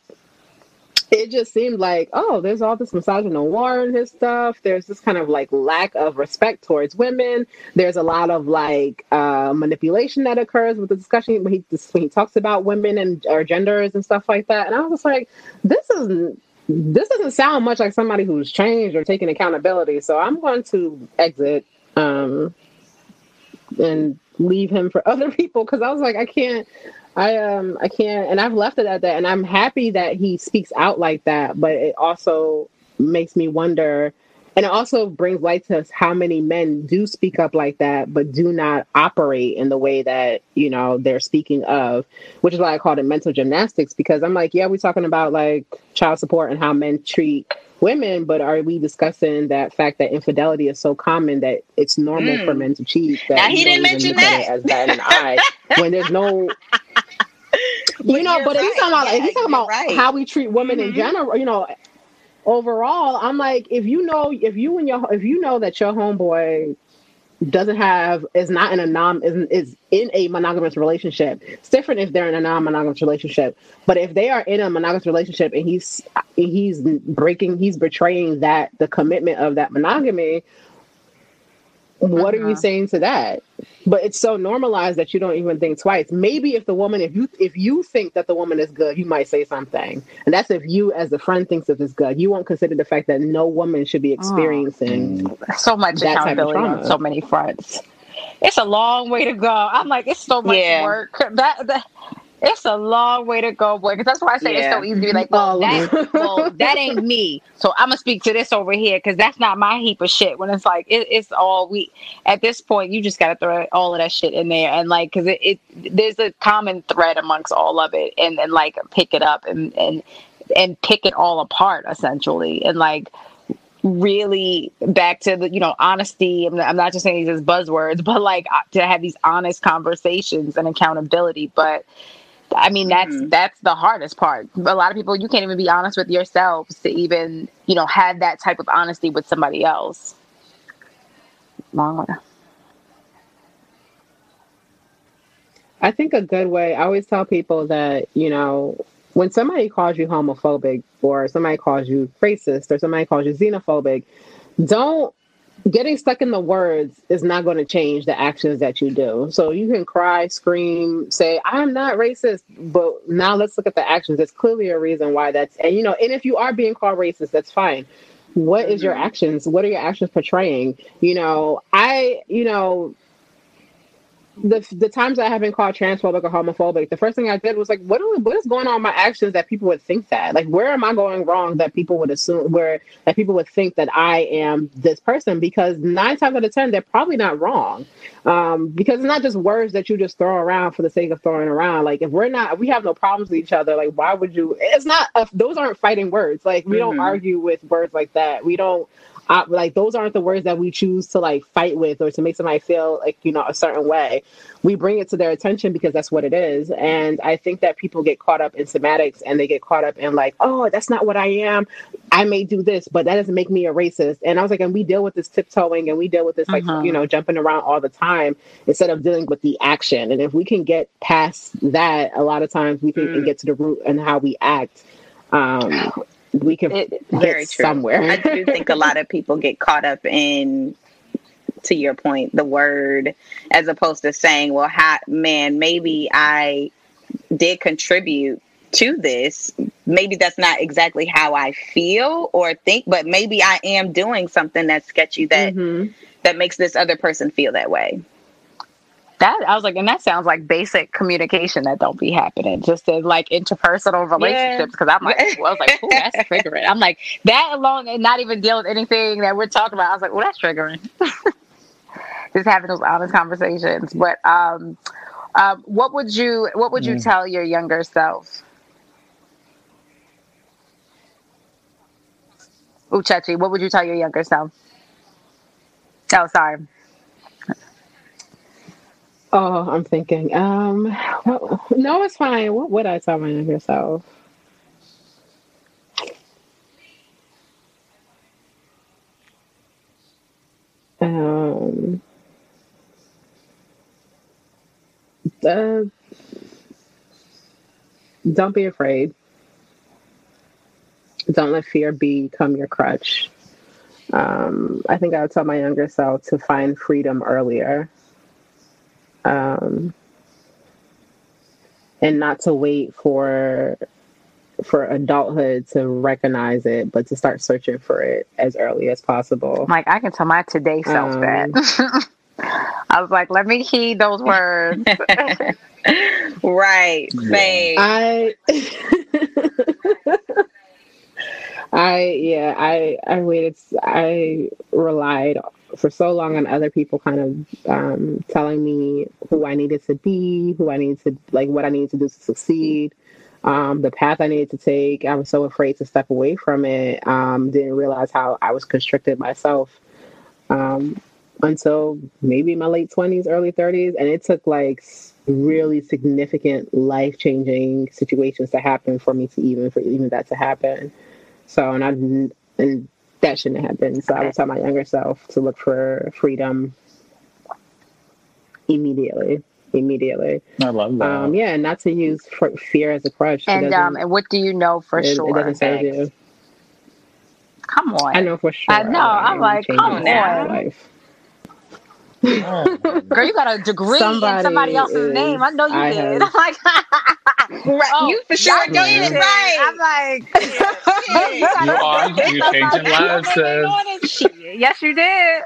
it just seemed like, oh, there's all this misogyny war in his stuff. There's this kind of like lack of respect towards women. There's a lot of like uh, manipulation that occurs with the discussion when he when he talks about women and or genders and stuff like that. And I was like, this isn't. This doesn't sound much like somebody who's changed or taking accountability. So I'm going to exit um, and leave him for other people because I was like, I can't. I um I can't and I've left it at that and I'm happy that he speaks out like that, but it also makes me wonder and it also brings light to us how many men do speak up like that but do not operate in the way that, you know, they're speaking of, which is why I called it mental gymnastics because I'm like, yeah, we're talking about like child support and how men treat women, but are we discussing that fact that infidelity is so common that it's normal Mm. for men to cheat? That Now, he didn't mention look at it that. as that in the eye when there's no you know, but if he's right. talking about Yeah, if he's talking about right. how we treat women in Mhm. general, you know, overall, I'm like, if you know, if you and your, if you know that your homeboy doesn't have is not in a non is, is in a monogamous relationship. It's different if they're in a non-monogamous relationship. But if they are in a monogamous relationship and he's he's breaking, he's betraying that the commitment of that monogamy. What are you Uh-huh. saying to that? But it's so normalized that you don't even think twice. Maybe if the woman, if you if you think that the woman is good, you might say something, and that's if you as a friend thinks if it's good. You won't consider the fact that no woman should be experiencing so much that type of accountability on so many fronts. It's a long way to go. I'm like, it's so much Yeah. work. That, that it's a long way to go, boy. Because that's why I say it's so easy to be like, well, Oh. that, well, that ain't me. So I'm gonna speak to this over here because that's not my heap of shit. When it's like, it, it's all we. At this point, you just gotta throw all of that shit in there and like, because it, it there's a common thread amongst all of it, and and like pick it up and and and pick it all apart essentially, and like really back to the you know honesty I'm, I'm not just saying these as buzzwords but like to have these honest conversations and accountability but i mean that's Mhm. that's the hardest part. A lot of people you can't even be honest with yourselves to even you know have that type of honesty with somebody else. Long way I think a good way, I always tell people that, you know, when somebody calls you homophobic or somebody calls you racist or somebody calls you xenophobic, don't getting stuck in the words is not going to change the actions that you do. So you can cry, scream, say, I'm not racist, but now let's look at the actions. There's clearly a reason why that's, and you know, and if you are being called racist, that's fine. What is your mm-hmm. actions? What are your actions portraying? You know, I, you know, the the times I have been called transphobic or homophobic, the first thing I did was like, what are, what is going on my actions that people would think that? Like, where am I going wrong that people would assume where that people would think that I am this person? Because nine times out of ten, they're probably not wrong. Um, because it's not just words that you just throw around for the sake of throwing around. Like, if we're not, if we have no problems with each other. Like, why would you? It's not. Uh, those aren't fighting words. Like, we don't Mhm. argue with words like that. We don't uh, like those aren't the words that we choose to like fight with or to make somebody feel like you know a certain way. We bring it to their attention because that's what it is. And i think that people get caught up in semantics and they get caught up in like oh that's not what i am. I may do this but that doesn't make me a racist. And i was like and we deal with this tiptoeing and we deal with this like Mhm. you know jumping around all the time instead of dealing with the action. And if we can get past that a lot of times we can Mm. get to the root and how we act um we can It- get very true. somewhere I do think a lot of people get caught up in, to your point, the word, as opposed to saying, "Well, man, maybe I did contribute to this maybe that's not exactly how I feel or think, but maybe I am doing something that's sketchy that Mhm. that makes this other person feel that way. That I was like, and that sounds like basic communication that don't be happening, just in like interpersonal relationships. Because I'm like, well, I was like, oh, that's triggering. I'm like that alone, and not even deal with anything that we're talking about. I was like, well, that's triggering. just having those honest conversations. But um, um, what would you what would you Mm. tell your younger self? Uchechi, what would you tell your younger self? Oh, sorry. Oh, I'm thinking. Um, what, no, it's fine. What would I tell my younger self? Um, uh, don't be afraid. Don't let fear become your crutch. Um, I think I would tell my younger self to find freedom earlier um, and not to wait for for adulthood to recognize it, but to start searching for it as early as possible. Like I can tell my today self Um, that. I was like, let me heed those words. right. Same. I I yeah, I I waited I relied for so long on other people kind of um telling me who I needed to be, who I needed to like what I needed to do to succeed. Um, the path I needed to take, I was so afraid to step away from it. Um, didn't realize how I was constricted myself um, until maybe my late 20s, early 30s. And it took like really significant life changing situations to happen for me to even, for even that to happen. So, and I and that shouldn't have happened. So I would tell my younger self to look for freedom immediately. Immediately. I love that. Um, yeah, and not to use f- fear as a crutch. And um, and what do you know for it, it doesn't serve Bex? you. Come on. I know for sure. I know. I'm am like, come on. life. Girl, you got a degree Somebody in somebody else's is- name. I know you I did. have- I'm like, Right. oh, you for sure y'all it right. I'm like, You are. You're changing lives, sis. Yes, you did.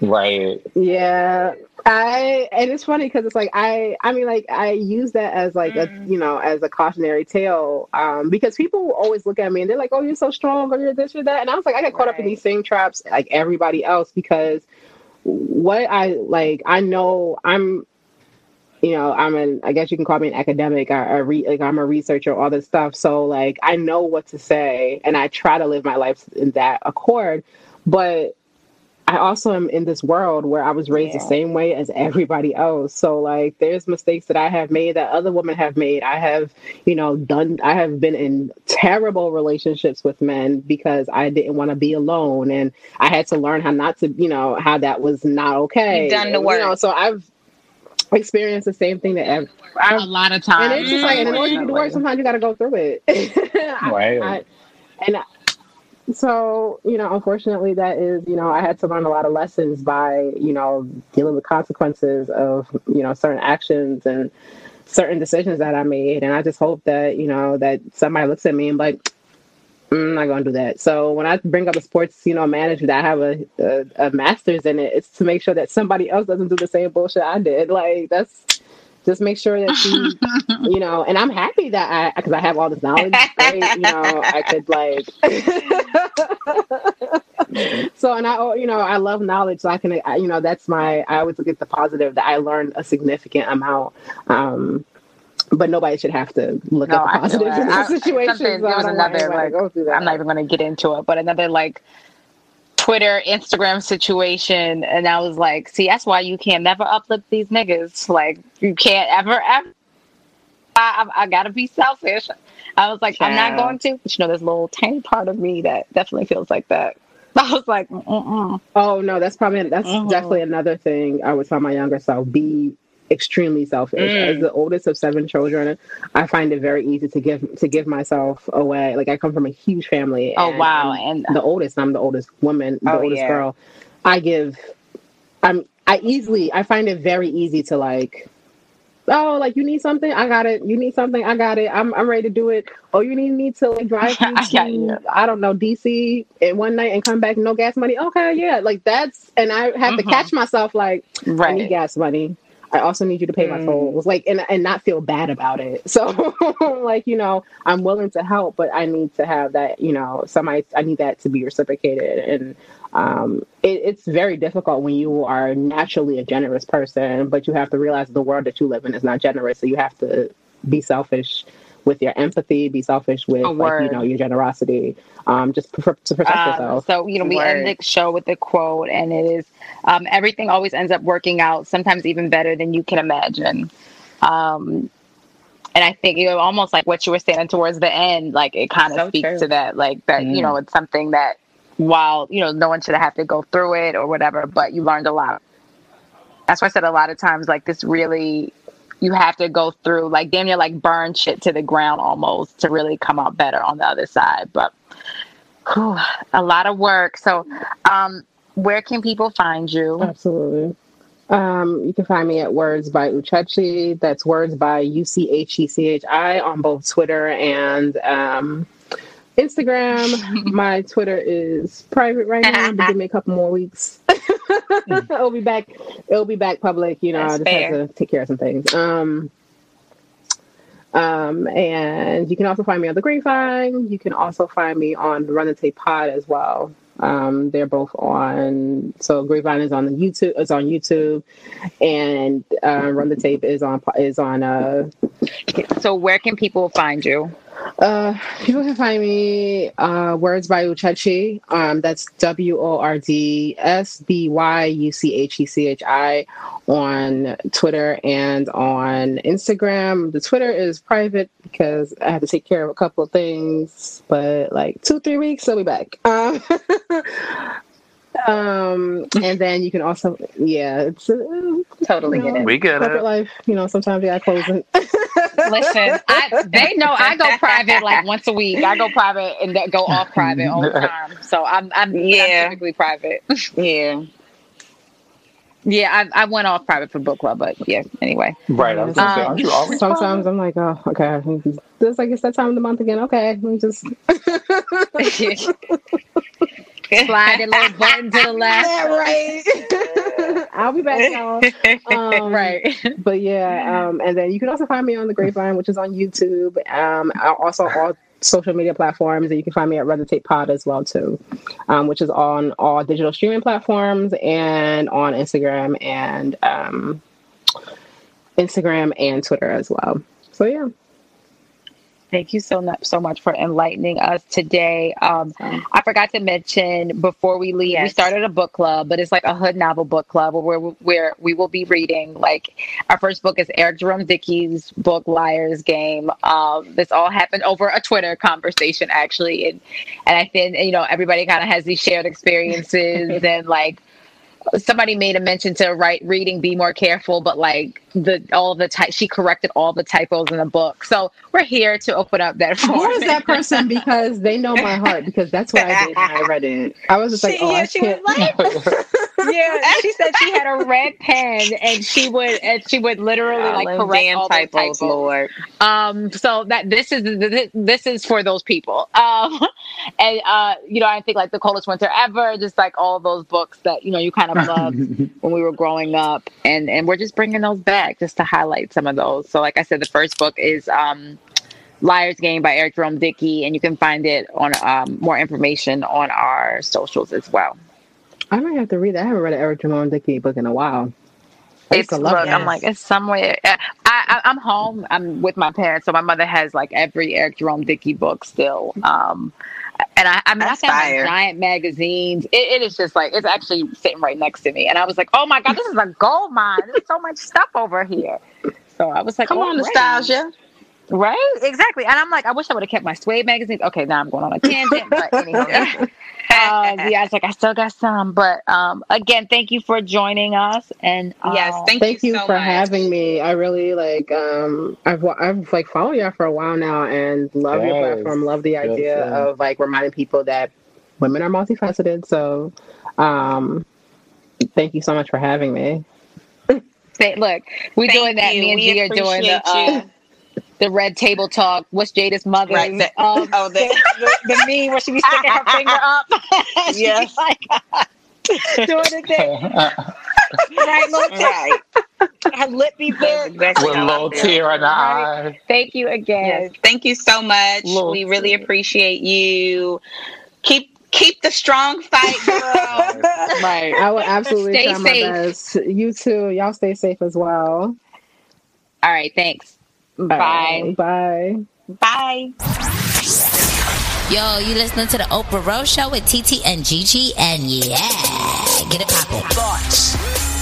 Right. Yeah, I and it's funny because it's like I I mean like I use that as like a Mm. you know as a cautionary tale um because people always look at me and they're like oh you're so strong or you're this or that and I was like I get caught up in these same traps like everybody else because what I like I know I'm you know I'm an I guess you can call me an academic I, I re, like I'm a researcher all this stuff so like I know what to say and I try to live my life in that accord but I also am in this world where I was raised the same way as everybody else. So like there's mistakes that I have made that other women have made. I have, you know, done I have been in terrible relationships with men because I didn't want to be alone and I had to learn how not to, you know, how that was not okay. You've done the work. You know, so I've experienced the same thing that ev- A I've lot of times. and it's just like, and in order to do the work, sometimes you got to go through it. I- Right. I- and I- so, you know, unfortunately, that is, you know, I had to learn a lot of lessons by, you know, dealing with consequences of, you know, certain actions and certain decisions that I made. And I just hope that, you know, that somebody looks at me and like, "Mm, I'm not going to do that. So when I bring up a sports, you know, management, I have a, a, a master's in it. It's to make sure that somebody else doesn't do the same bullshit I did. Like, that's just make sure that you, you know, and I'm happy that I, because I have all this knowledge. Right? You know, I could like, so, and I, oh, you know, I love knowledge. So I can, I, you know, that's my, I always look at the positive that I learned a significant amount. Um, but nobody should have to look No, at the positives in that. those I- situations. something- so I there was another, like, go through that. I'm not even going to get into it, but another like Twitter, Instagram situation, and I was like, see, that's why you can't never uplift these niggas. Like, you can't ever, ever. I, I, I gotta be selfish. I was like, I'm not going to. But you know, there's a little tiny part of me that definitely feels like that. I was like, mm-mm. Oh no, that's probably that's Mhm. definitely another thing I would tell my younger self: be extremely selfish. Mm. As the oldest of seven children, I find it very easy to give to give myself away. Like I come from a huge family. oh wow, I'm and the oldest. I'm the oldest woman, the Oh, oldest yeah. girl. I give. I'm. I easily. I find it very easy to like. oh, like you need something, I got it. You need something, I got it. I'm I'm ready to do it. Oh, you need me to like drive you to I don't know DC in one night and come back no gas money. Okay, yeah, like that's and I have to Mhm. catch myself like I Right. need gas money. I also need you to pay my Mm. tolls, like, and and not feel bad about it. So, like, you know, I'm willing to help, but I need to have that, you know, somebody. I need that to be reciprocated, and um, it, it's very difficult when you are naturally a generous person, but you have to realize the world that you live in is not generous. So you have to be selfish with your empathy, be selfish with, like, you know, your generosity, um, just pr- to protect Um, yourself. so you know, we Word. end the show with a quote, and it is, um, "Everything always ends up working out, sometimes even better than you can imagine." Um, and I think you know, almost like what you were saying towards the end, like it kind of So speaks true. to that, like that you know, it's something that while you know no one should have to go through it or whatever, but you learned a lot. That's why I said a lot of times, like this really. You have to go through like damn near like burn shit to the ground almost to really come out better on the other side. But Whew, a lot of work. So, um, where can people find you? Absolutely. Um, you can find me at Words by Uchechi. That's Words by U C H E C H I on both Twitter and um, Instagram. My Twitter is private right now, but give me a couple more weeks. it'll be back. It'll be back public. You know, That's I just fair. have to take care of some things. Um, um, and you can also find me on the Grapevine. You can also find me on the Run the Tape Pod as well. Um, they're both on. So Grapevine is on the YouTube. Is on YouTube, and uh, Run the Tape is on is on. Uh, So, where can people find you? Uh, people can find me uh, Words by Uchechi. Um, that's W O R D S B Y U C H E C H I on Twitter and on Instagram. The Twitter is private because I have to take care of a couple of things, but like two, three weeks, I'll be back. Um, um, and then you can also, yeah, it's uh, Totally you know, get it. We get corporate it. life. You know, sometimes yeah, gotta close it. Listen, I, they know I go private like once a week. I go private and go off private all the time. So I'm, I'm, Yeah. I'm typically private. Yeah. yeah, I, I went off private for book club, but yeah. Anyway, Right. I was gonna say, Um, aren't you always Sometimes I'm like, oh, okay. This like it's that time of the month again. Okay, let me just slide a little button to the left. Yeah, right. I'll be back, y'all. Um, right. But yeah, um, and then you can also find me on the Grapevine, which is on YouTube. Um, I- also all social media platforms, and you can find me at Run the Tape Pod as well too, um, which is on all digital streaming platforms and on Instagram and um, Instagram and Twitter as well. So yeah. Thank you so much, so much for enlightening us today. Um, I forgot to mention before we leave, we started a book club, but it's like a hood novel book club where where we will be reading. Like our first book is Eric Jerome Dickey's book Liar's Game. Um, this all happened over a Twitter conversation actually, and and I think you know everybody kind of has these shared experiences and like somebody made a mention to write reading be more careful but like the all the type she corrected all the typos in the book so we're here to open up that Who forum. is that person? Because they know my heart. Because that's what I did when I read it. I was just like, She- oh, yeah, I she can't. was like, yeah she said she had a red pen and she would and she would literally all like correct all those typos, typos Lord. um so that this is this, this is for those people um and uh you know i think like the coldest winter ever just like all those books that you know you kind of loved when we were growing up and and we're just bringing those back just to highlight some of those so like i said the first book is um liar's game by eric jerome dickey and you can find it on um, more information on our socials as well I might have to read that. I haven't read an Eric Jerome Dickey book in a while. I it's look, love I'm like it's somewhere. I, I I'm home. I'm with my parents, so my mother has like every Eric Jerome Dickey book still. Um, and I, I'm not That's saying like fire. giant magazines. It, it is just like it's actually sitting right next to me, and I was like, oh my god, this is a gold mine. There's so much stuff over here. So I was like, Come oh, on, great. nostalgia. Right? Exactly. And I'm like, I wish I would have kept my Suede magazines. Okay, now I'm going on a tangent, but anyway. um, yeah, it's like I still got some, but um, again, thank you for joining us. And uh, Yes, thank, Thank you so for much. having me. I really like. Um, I've I've like followed y'all for a while now, and love your platform. Love the idea Yes, yeah. of like reminding people that women are multifaceted. So, um, thank you so much for having me. Look, we're Thank doing that. you. Me and We G are doing the uh, the red table talk. What's Jada's mother? Right, the- um, oh, the- the, the, the meme where she be sticking her finger up. She be Yes. like, doing the thing. Right, little Right. her lip be big. With a little tear in the Right. eye. Thank you again. Yes. Thank you so much. Little we really appreciate you. Keep keep the strong fight, girl. Right. I will absolutely Stay try my safe. best. You too. Y'all stay safe as well. All right. Thanks. All Bye. Bye. Bye. Yo, you listening to the Oprah Rose Show with TT and Gigi, and yeah, get it poppin'. Thoughts.